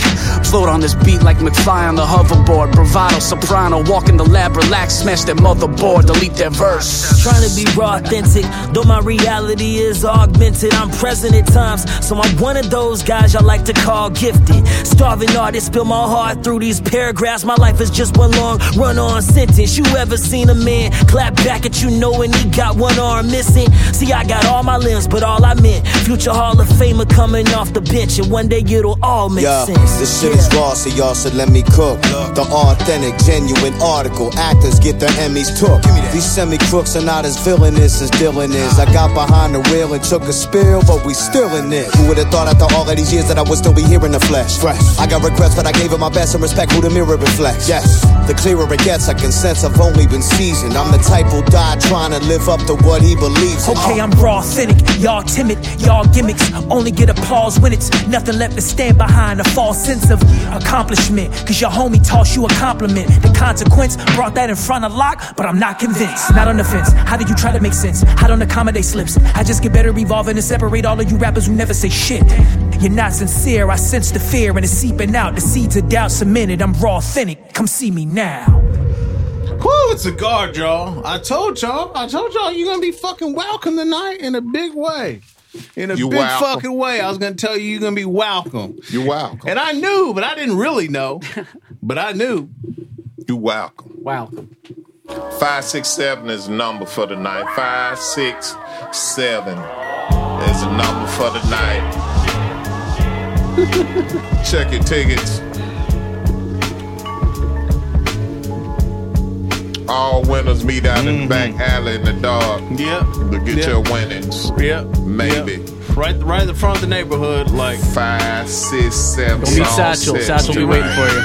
S33: Float on this beat like McFly on the hoverboard. Bravado, soprano, walk in the lab, relax, smash that motherboard, delete that verse.
S37: Trying to be raw, authentic, though my reality is augmented. I'm present at times, so I'm one of those guys y'all like to call gifted. Starving artist, spill my heart through these paragraphs. My life is just one long run on sentence. You ever seen a man clap back at you knowing he got one arm missing? See, I got all my limbs, but all I meant, future Hall of Famer coming off the bench, and one day it'll all make
S42: Yeah,
S37: sense.
S42: this shit is raw, so y'all should let me cook. The authentic, genuine article. Actors get their Emmys took. These semi crooks are not as villainous as Dylan is. I got behind the wheel and took a spill, but we still in it. Who would have thought after all of these years that I would still be here in the flesh? Fresh. I got regrets, but I gave it my best and respect who the mirror reflects. Yes, the clearer it gets, I can sense I've only been seasoned. I'm the type who'll die trying to live up to what he believes in.
S37: Okay, I'm raw, cynic, Y'all timid, y'all gimmicks. Only get applause when it's nothing left to stand behind. A false sense of accomplishment. Cause your homie tossed you a compliment. The consequence brought that in front of lock, but I'm not convinced. Not on the fence. How did you try to make sense? I don't accommodate slips? I just get better evolving and separate all of you rappers who never say shit. You're not sincere. I sense the fear and it's seeping out. The seeds of doubt cemented. I'm raw, authentic. Come see me now.
S4: Whew, it's a Gard, y'all. I told y'all. I told y'all you're gonna be fucking welcome tonight in a big way. In a
S1: You
S4: big
S1: welcome.
S4: fucking way. I was gonna tell you you're gonna be welcome.
S1: You're welcome.
S4: And I knew, but I didn't really know. (laughs) but I knew.
S1: You're welcome.
S5: Welcome.
S1: Five six seven is the number for the night. Five six seven is the number for the night. (laughs) Check your tickets. All winners meet out in the back alley in the dark.
S4: Yep.
S1: To get
S4: Yep.
S1: your winnings.
S4: Yep.
S1: Maybe.
S4: Right, right in the front of the neighborhood, like
S1: five, six, seven.
S5: Don't meet Satchel. Satchel be waiting for you.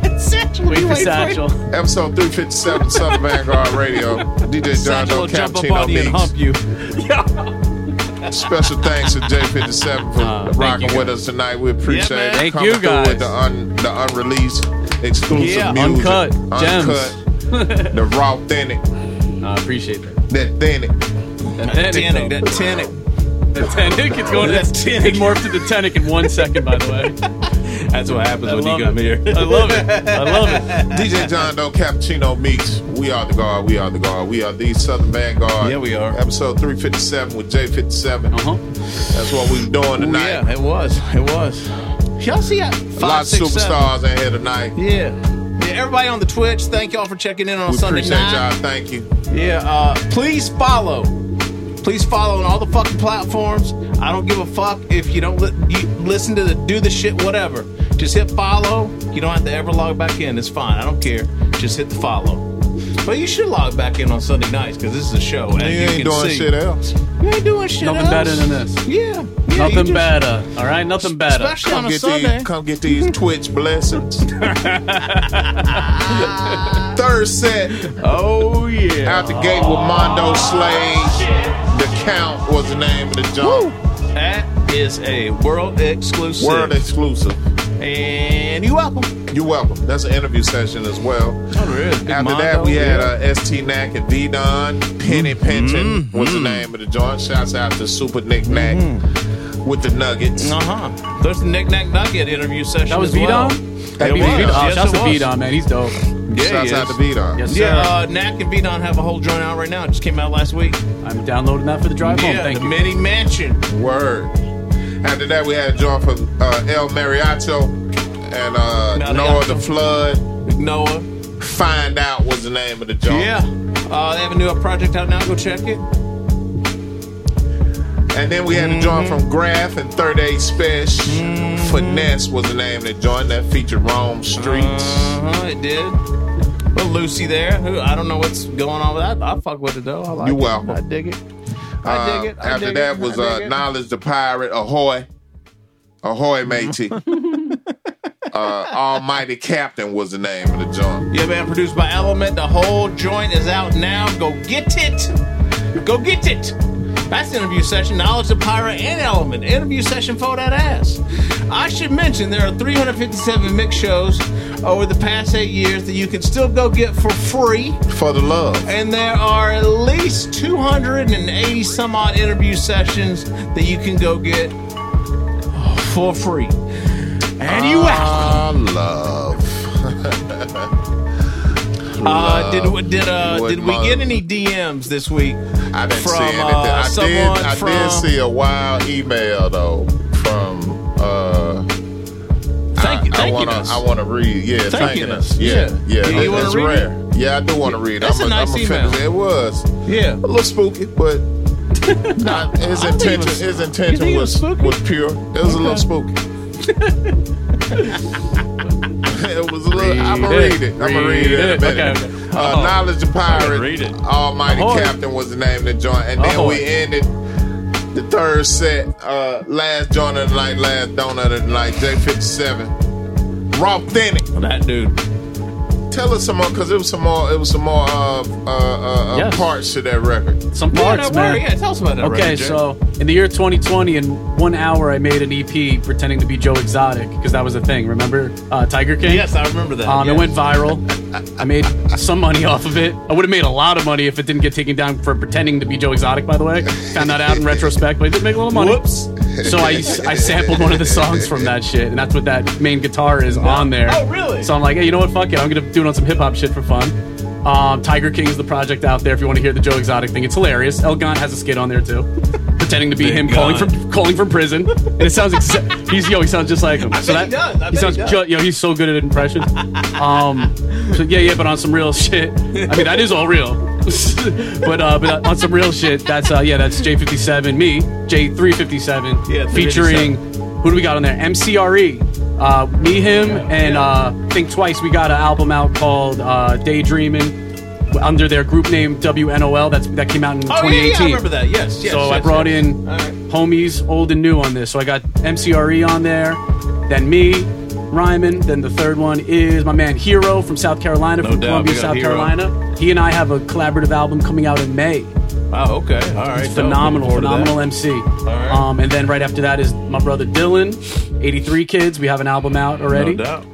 S5: (laughs) Wait for Satchel.
S1: Episode 357 Southern Vangard Radio. (laughs) DJ Jon
S4: Satchel
S1: Doe
S4: will jump up
S1: Cappuccino
S4: and hump you. (laughs)
S1: Special thanks to J57 for
S4: Uh,
S1: rocking with us tonight. We appreciate
S4: Yeah,
S1: it.
S4: Thank
S1: Coming
S5: you,
S1: through
S5: guys.
S1: With the, un, the unreleased exclusive
S5: Yeah,
S1: music.
S5: uncut gems.
S1: Uncut. (laughs) the raw authentic.
S5: I appreciate that.
S1: That authentic.
S5: That
S4: That
S5: Tenic,
S4: Tenic,
S5: though.
S4: that Tenic.
S5: The Tenic, it's going to
S4: That Tenic.
S5: It morphed to the Tenic in one second, by the way.
S4: That's what happens
S5: I
S4: when
S5: love
S4: you come here.
S5: I love it. I love it. (laughs)
S1: DJ Jon Doe Cappuccino Meeks. We are the Gard. We are the Gard. We are the Southern Vangard.
S4: Yeah, we are.
S1: Episode 357 with J57.
S5: Uh-huh.
S1: That's what we're doing
S4: Ooh,
S1: tonight.
S4: yeah, it was. It was. Y'all see that?
S1: A lot of superstars in here tonight.
S4: Yeah. Yeah, everybody on the Twitch, thank y'all for checking in on
S1: We
S4: Sunday
S1: appreciate
S4: night.
S1: y'all. Thank you.
S4: Yeah, uh, please follow. Please follow on all the fucking platforms. I don't give a fuck if you don't li- you listen to the do the shit, whatever. Just hit follow. You don't have to ever log back in. It's fine. I don't care. Just hit the follow. But you should log back in on Sunday nights because this is a show. and
S1: You
S4: you
S1: ain't
S4: can
S1: doing
S4: see.
S1: shit else.
S4: You ain't doing shit else.
S5: Nothing
S4: else.
S5: better than this.
S4: Yeah. yeah
S5: Nothing
S4: just-
S5: better. All right, nothing better.
S4: Especially on
S1: Come
S4: a
S1: get
S4: Sunday.
S1: these. Come get these Twitch blessings. (laughs) Third set.
S4: Oh yeah.
S1: Out the gate with Mondo Slade. The Count was the name of the jump.
S4: That is a world exclusive.
S1: World exclusive.
S4: And you welcome.
S1: You're welcome. That's an interview session as well.
S4: Oh, there is. Big
S1: After
S4: Mondo,
S1: that, we had
S4: yeah.
S1: uh, ST Knack and V Don. Penny Pension was the name of the joint. Shouts out to Super Nick Knack with the Nuggets.
S4: Uh huh. There's the Knick Knack Nugget interview session.
S5: That was. V-Don?
S4: That
S5: That
S4: was.
S5: was V-Don. Oh,
S4: Yes,
S5: shouts
S4: it
S5: to. V-Don, man. He's dope.
S4: Yeah,
S1: Shouts
S4: he
S1: out to V Don.
S5: Yes, sir.
S4: Yeah, uh, Knack and V-Don have a whole joint out right now. It just came out last week.
S5: I'm downloading that for the drive home.
S4: yeah,
S5: Thank
S4: the
S5: you.
S4: Mini Mansion.
S1: Word. After that, we had a joint from uh, El Mariacho and uh. Noah the Flood.
S4: Noah.
S1: Find Out was the name of the joint.
S4: Yeah. Uh, they have a new project out now. Go check it.
S1: And then we had a joint from Graph and Third Age Special. Finesse was the name of the joint that featured Rome Streetz.
S4: Uh-huh, it did. Little Lucy there. Who I don't know what's going on with that. I fuck with it though. I like
S1: You
S4: it.
S1: welcome.
S4: I dig it. I
S1: Uh,
S4: dig it. I
S1: after
S4: dig
S1: that
S4: it.
S1: was uh. Knowledge the Pirate, Ahoy. Ahoy, matey. (laughs) (laughs) uh, Almighty Captain was the name of the joint.
S4: Yeah, man. Produced by Element. The whole joint is out now. Go get it. Go get it. That's the interview session. Knowledge of Pirate and Element. Interview session for that ass. I should mention there are 357 mix shows over the past eight years that you can still go get for free.
S1: For the love.
S4: And there are at least 280 some odd interview sessions that you can go get for free. And you
S1: Ah, love. (laughs)
S4: Uh, did did uh did we get any DMs this week?
S1: I didn't
S4: from
S1: see anything.
S4: uh,
S1: I did. I
S4: from
S1: did see a wild email though from. uh
S4: Thank you-
S1: I, wanna,
S4: us.
S1: I want to read. Yeah,
S4: Thanking
S1: thanking,
S4: us.
S1: Yeah,
S4: Yeah.
S1: yeah.
S4: Do you
S1: that-
S4: wanna
S1: that's rare. Yeah, I do want to read.
S4: That's
S1: I'm
S4: a nice
S1: I'm
S4: email.
S1: finish- It was.
S4: Yeah.
S1: a little spooky, but (laughs) not his
S4: I don't think it
S1: intention.
S4: was-
S1: his intention
S4: was
S1: was was pure. It was a little spooky. It was a little. I'm gonna
S5: Read
S1: read
S5: it.
S1: I'm gonna read
S5: Read
S1: it in a minute.
S5: Okay, okay.
S1: Uh,
S5: Oh.
S1: Knowledge of Pirate.
S4: read it.
S1: Almighty
S4: Ahoy.
S1: Captain was the name of the joint, and then
S4: Ahoy.
S1: we ended the third set. Uh, last joint of the night, last donut of the night. J57. Raw Authentic.
S4: that dude.
S1: Tell us some more, cause it was some more. It was some more uh, uh, uh, uh,
S5: Yes.
S1: parts to that record.
S5: Some parts,
S4: that
S5: man.
S4: word, yeah, tell us about that
S5: Okay,
S4: record,
S5: so in the year 2020, in one hour, I made an EP pretending to be Joe Exotic because that was a thing. Remember uh, Tiger King?
S4: Yes, I remember that.
S5: Um,
S4: yes.
S5: It went viral. I made some money off of it. I would have made a lot of money if it didn't get taken down for pretending to be Joe Exotic. By the way, found that out in retrospect, but it did make a little money.
S4: Whoops.
S5: So I, I sampled one of the songs from that shit, and that's what that main guitar is on there.
S4: Oh, really?
S5: So I'm like, hey, you know what? Fuck it. I'm gonna do it on some hip hop shit for fun. Um, Tiger King is the project out there. If you want to hear the Joe Exotic thing, it's hilarious. El Gant has a skit on there too, pretending to be
S4: Big
S5: him calling from calling from prison. And it sounds exa- he's yo, he sounds just like him.
S4: I
S5: so
S4: bet he does. I
S5: he
S4: bet
S5: sounds
S4: he does.
S5: ju- yo, he's so good at impression. Um, so yeah, yeah, but on some real (laughs) shit. I mean, that is all real. (laughs) but uh, but on some real shit, that's uh, yeah, that's J57, me, J357,
S4: Yeah,
S5: featuring who do we got on there? MCRE. Uh, me, him, and uh, think twice. We got an album out called uh, Daydreaming under their group name WNOL. That's that came out in
S4: Oh,
S5: 2018.
S4: yeah, yeah, I remember that. Yes, yes.
S5: so
S4: yes,
S5: I brought
S4: yes.
S5: in
S4: right.
S5: homies, old and new, on this. So I got MCRE on there, then me, Ryman. Then the third one is my man Hero from South Carolina,
S4: No
S5: from
S4: doubt,
S5: Columbia, South
S4: Hero.
S5: Carolina. He and I have a collaborative album coming out in May.
S4: Oh, okay. All right.
S5: It's phenomenal,
S4: Looking forward to
S5: phenomenal. MC.
S4: right.
S5: Um, and then right after that is my brother Dylan, 83 Kids. We have an album out already.
S4: No doubt.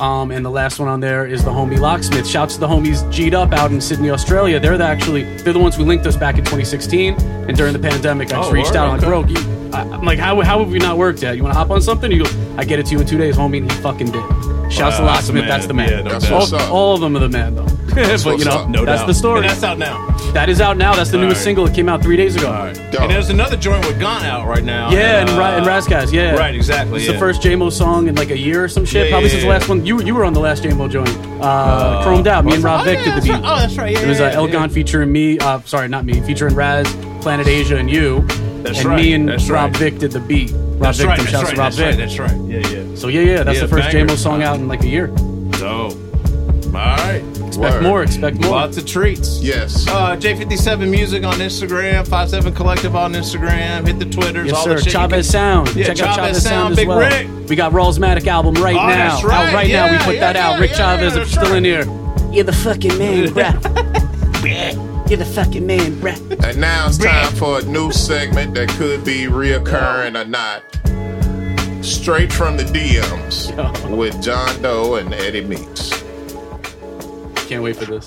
S5: Um, and the last one on there is the homie Locksmith. Shouts to the homies G'd Up out in Sydney, Australia. They're the actually they're the ones who linked us back in 2016. And during the pandemic, I just
S4: Oh,
S5: reached out. Like,
S4: okay.
S5: bro, you, I, I'm like, how, how have we not worked yet? You want to hop on something? You go, I get it to you in two days, homie. And he fucking did. Shouts
S4: Wow,
S5: to
S4: that's the
S5: Locksmith. That's the
S4: man.
S5: man.
S4: Yeah, no
S1: That's
S4: doubt.
S1: what's
S5: all,
S1: up.
S5: all of them are the man, though. (laughs)
S4: That's
S5: but you
S4: what's
S5: know,
S4: up. No
S5: that's
S4: doubt.
S5: the story.
S4: And that's out now.
S5: That is out now. That's the
S4: All
S5: newest
S4: right.
S5: single. It came out three days ago.
S4: And there's another joint with Gun out right now.
S5: Yeah, and, Ra- and Razkaz, yeah.
S4: Right, exactly.
S5: It's
S4: yeah.
S5: the first JMO song in like a year or some shit.
S4: Yeah,
S5: Probably
S4: yeah,
S5: since the
S4: yeah.
S5: last one. You you were on the last JMO joint. Uh,
S4: Uh,
S5: Chromed Out. Me and Rob
S4: it?
S5: Vic
S4: Oh,
S5: did the beat.
S4: right. Oh, that's right. Yeah,
S5: it was
S4: yeah,
S5: uh,
S4: yeah.
S5: El Gant featuring me. Uh, sorry, not me. Featuring Raz, Planet Asia, and you.
S4: That's
S5: and
S4: right,
S5: me and
S4: that's
S5: Rob
S4: right.
S5: Vic did the beat. Rob
S4: That's
S5: Vic,
S4: right.
S5: from
S4: That's
S5: Shouts
S4: right.
S5: to Rob
S4: That's
S5: Vic.
S4: right. That's right. Yeah, yeah.
S5: So yeah, yeah, that's
S4: Yeah,
S5: the first
S4: banger.
S5: JMO song out in like a year.
S4: So, All right.
S5: Expect more. Expect more.
S4: Lots of treats.
S1: Yes.
S4: Uh, J57 Music on Instagram, 57 Collective on Instagram. Hit the Twitters.
S5: Yes,
S4: all
S5: sir.
S4: the shit.
S5: Chavez
S4: can-
S5: Sound.
S4: Yeah,
S5: Check
S4: Chavez,
S5: out Chavez Sound, as
S4: Big
S5: well.
S4: Rick.
S5: We got Rawlsmatic album right
S4: Oh,
S5: now.
S4: that's right.
S5: Out right now. We put
S4: yeah,
S5: that out.
S4: yeah,
S5: Rick
S4: yeah,
S5: Chavez,
S4: yeah,
S5: if you're still in here.
S37: You're the fucking man, (laughs) bruh. (laughs) You're the fucking man, bruh.
S1: And now it's time for a new segment that could be reoccurring or not. Straight from the DMs with Jon Doe and Eddie Meeks.
S5: Can't wait for this.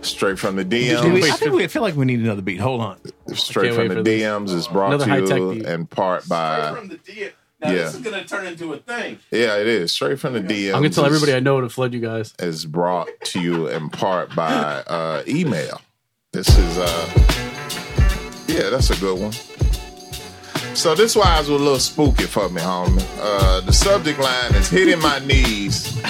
S1: Straight from the
S4: DMs. we- I think we I feel like we need another beat. Hold on.
S1: Straight from the
S4: for this.
S1: DMs is brought
S4: Another
S1: to
S4: Hi-Tek
S1: you
S4: beat.
S1: in part by.
S4: Now,
S1: Yeah.
S4: this is going to turn into a thing.
S1: Yeah, it is. Straight from the DMs.
S5: I'm gonna tell
S1: is-
S5: everybody I know to flood you guys.
S1: is brought to you in part by uh, email. This is, uh, yeah, that's a good one. So this wise was a little spooky for me, homie. Uh, the subject line is hitting my knees (laughs)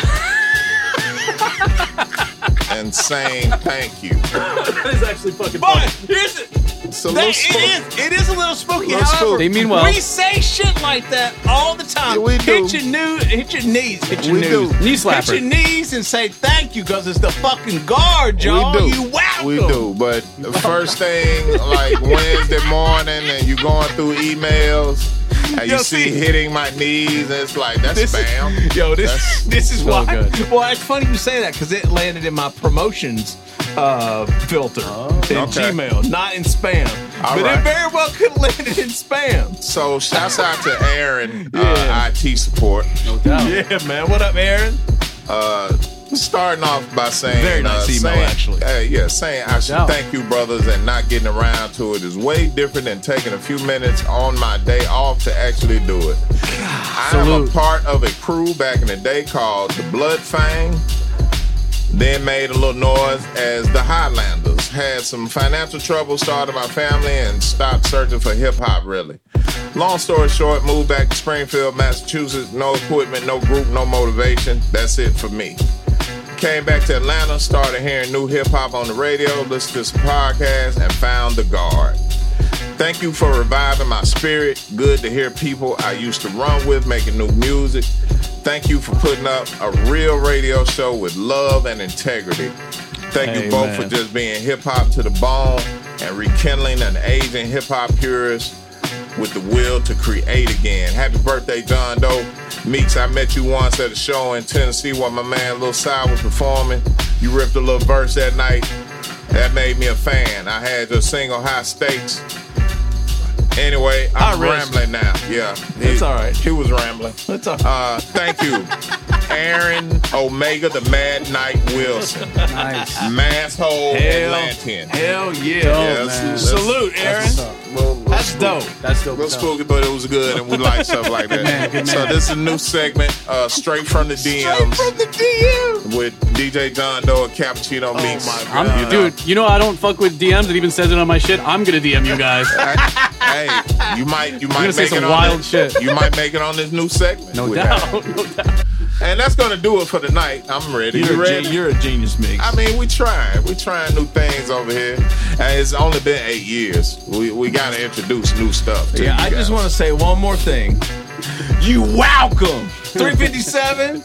S1: and saying thank you.
S5: that is actually fucking
S4: But here's it.
S1: It's a
S4: That,
S1: little
S4: it
S1: spooky.
S4: is. It is a little spooky.
S1: Little
S4: however.
S1: They mean well.
S4: We say shit like that all the time.
S1: Yeah, we
S4: hit your new, hit your knees, hit your
S1: We
S4: knees,
S1: do.
S5: Knee
S4: hit your knees, and say thank you because it's the fucking Gard, y'all.
S1: We do.
S4: You welcome.
S1: We do. But the first thing, like (laughs) Wednesday morning, and you're going through emails, and you
S4: Yo,
S1: see,
S4: see-
S1: hitting my knees, and it's like, that's
S4: This is-
S1: spam.
S4: Yo, this
S1: That's
S4: this is
S1: so
S4: why.
S1: good.
S4: Well, it's funny you say that because it landed in my promotions uh, filter in
S1: Okay.
S4: Gmail, not in spam.
S1: All
S4: but
S1: right.
S4: it very well could have landed in spam.
S1: So shouts out to Aaron, uh, IT support.
S5: No doubt.
S4: Yeah, man. What up, Aaron?
S1: Uh, starting off by saying,
S4: Very nice
S1: uh,
S4: email,
S1: saying-
S4: actually.
S1: uh, yeah, saying I should
S5: doubt.
S1: thank you, brothers, and not getting around to it is way different than taking a few minutes on my day off to actually do it. I am a part of a crew back in the day called the Blood Fang. Then made a little noise as the Highlanders had some financial trouble started my family and stopped searching for hip hop really. Long story short, moved back to Springfield, Massachusetts. No equipment, no group, no motivation. That's it for me. Came back to Atlanta, started hearing new hip hop on the radio, listened to some podcasts, and found the Gard. Thank you for reviving my spirit. Good to hear people I used to run with making new music. Thank you for putting up a real radio show with love and integrity. Thank you both for just being hip hop to the bone and rekindling an aging hip hop purist with the will to create again. Happy birthday, Jon Doe. Meeks, I met you once at a show in Tennessee while my man Lil Si was performing. You ripped a little verse that night. That made me a fan. I had your single High Stakes. Anyway, I'm rambling now. Yeah.
S4: That's
S1: he-
S4: all right.
S1: He was rambling.
S4: That's all
S1: Uh, thank you. Aaron Omega, the Mad Knight Wilson.
S5: Nice.
S1: Masshole
S4: Hell,
S1: Atlantean.
S4: hell yeah.
S5: Dope,
S1: Yeah,
S5: man.
S4: Salute, Aaron.
S1: That's, a little- little
S4: That's dope.
S5: That's dope.
S1: little
S5: as
S1: spooky, but it was good, and we like stuff like that.
S5: man, good
S1: So this is a new segment, uh, straight from the DMs
S4: From the DM.
S1: with DJ Jon Doe and Cappuccino Meeks.
S4: my
S5: I'm,
S1: You know.
S5: dude, you know I don't fuck with DMs. It even says it on my shit. I'm gonna DM you guys. (laughs)
S1: hey, you might, you might
S5: gonna say
S1: make
S5: some
S1: it on
S5: wild
S1: this,
S5: shit.
S1: You might make it on this new segment.
S5: No doubt. (laughs) No doubt.
S1: And that's gonna do it for tonight. I'm ready.
S4: You're,
S1: you
S4: a
S1: ready?
S4: gen- you're a genius, Mix.
S1: I mean, we trying. We trying new things over here. And it's only been eight years. We we gotta introduce new stuff. To
S4: Yeah,
S1: you
S4: I just want to say one more thing. You welcome. (laughs) 357.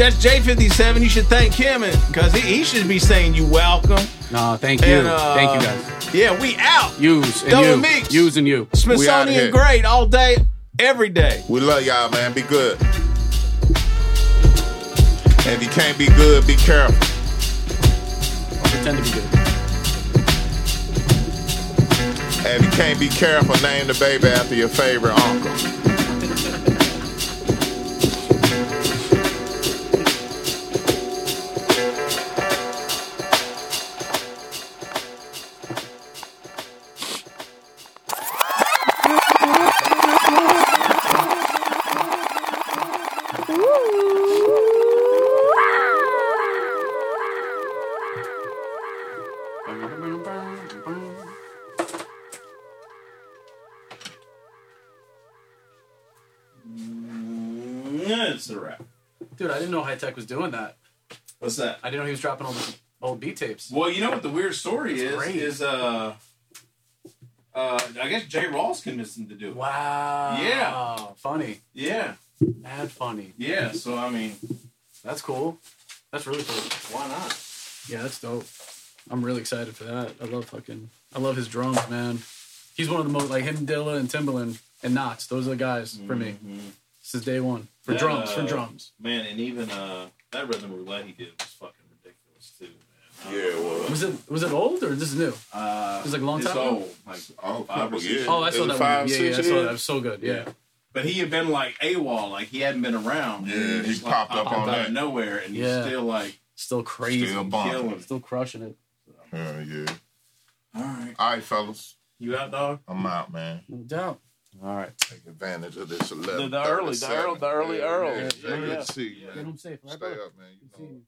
S4: Just J57, you should thank him because he, he should be saying you welcome.
S5: No, thank you.
S4: And, uh,
S5: thank you guys.
S4: Yeah, we out.
S5: Yous and
S4: Double
S5: you.
S4: mix.
S5: Yous and you.
S4: Smithsonian grade all day, every day.
S1: We love y'all, man. Be good. And if you can't be good, be careful.
S5: I'll pretend to be good.
S1: And if you can't be careful, name the baby after your favorite uncle.
S5: Dude, I didn't know Hi-Tek was doing that.
S4: What's that?
S5: I didn't know he was dropping all the old beat tapes.
S4: Well, you know what the weird story
S5: That's
S4: is?
S5: great.
S4: Is uh, uh, I guess J Rawls convinced him to do it.
S5: Wow.
S4: Yeah.
S5: Funny.
S4: Yeah.
S5: Mad funny.
S4: Yeah. So I mean,
S5: That's cool. That's really cool.
S4: why not?
S5: Yeah, that's dope. I'm really excited for that. I love fucking. I love his drums, man. He's one of the most like him, Dilla, and Timbaland and Nottz. Those are the guys for me. This is day one for
S4: That,
S5: drums. for
S4: uh,
S5: drums.
S4: man, and even uh, that rhythm roulette he did was fucking ridiculous too, man.
S1: Yeah, it was.
S5: Was it was it old or this is new?
S4: Uh,
S5: it was like a long
S4: it's
S5: time. ago?
S4: old, like
S1: Oh,
S4: five or six.
S1: years.
S5: Oh, I saw that
S1: five,
S5: one. Yeah, yeah, I saw that. It was so good. Yeah.
S4: But he had been like AWOL, like he hadn't been around.
S1: Yeah,
S4: And
S1: he
S4: just, like,
S1: popped up on
S4: out
S1: that.
S4: of nowhere, and he's still like
S5: Still crazy.
S1: Still bumping.
S4: killing.
S5: Still crushing it.
S1: Yeah, yeah.
S4: All right,
S1: All right, fellas.
S4: you out, dog?
S1: I'm out, man.
S5: No doubt.
S4: All right.
S1: Take advantage of this 11.
S4: the early- the early- the early
S1: yeah,
S4: Earl.
S1: Yeah,
S4: Yeah,
S1: good
S4: yeah.
S1: to see you, man.
S5: Get him safe. Right,
S1: Stay up, man. You know.
S5: you.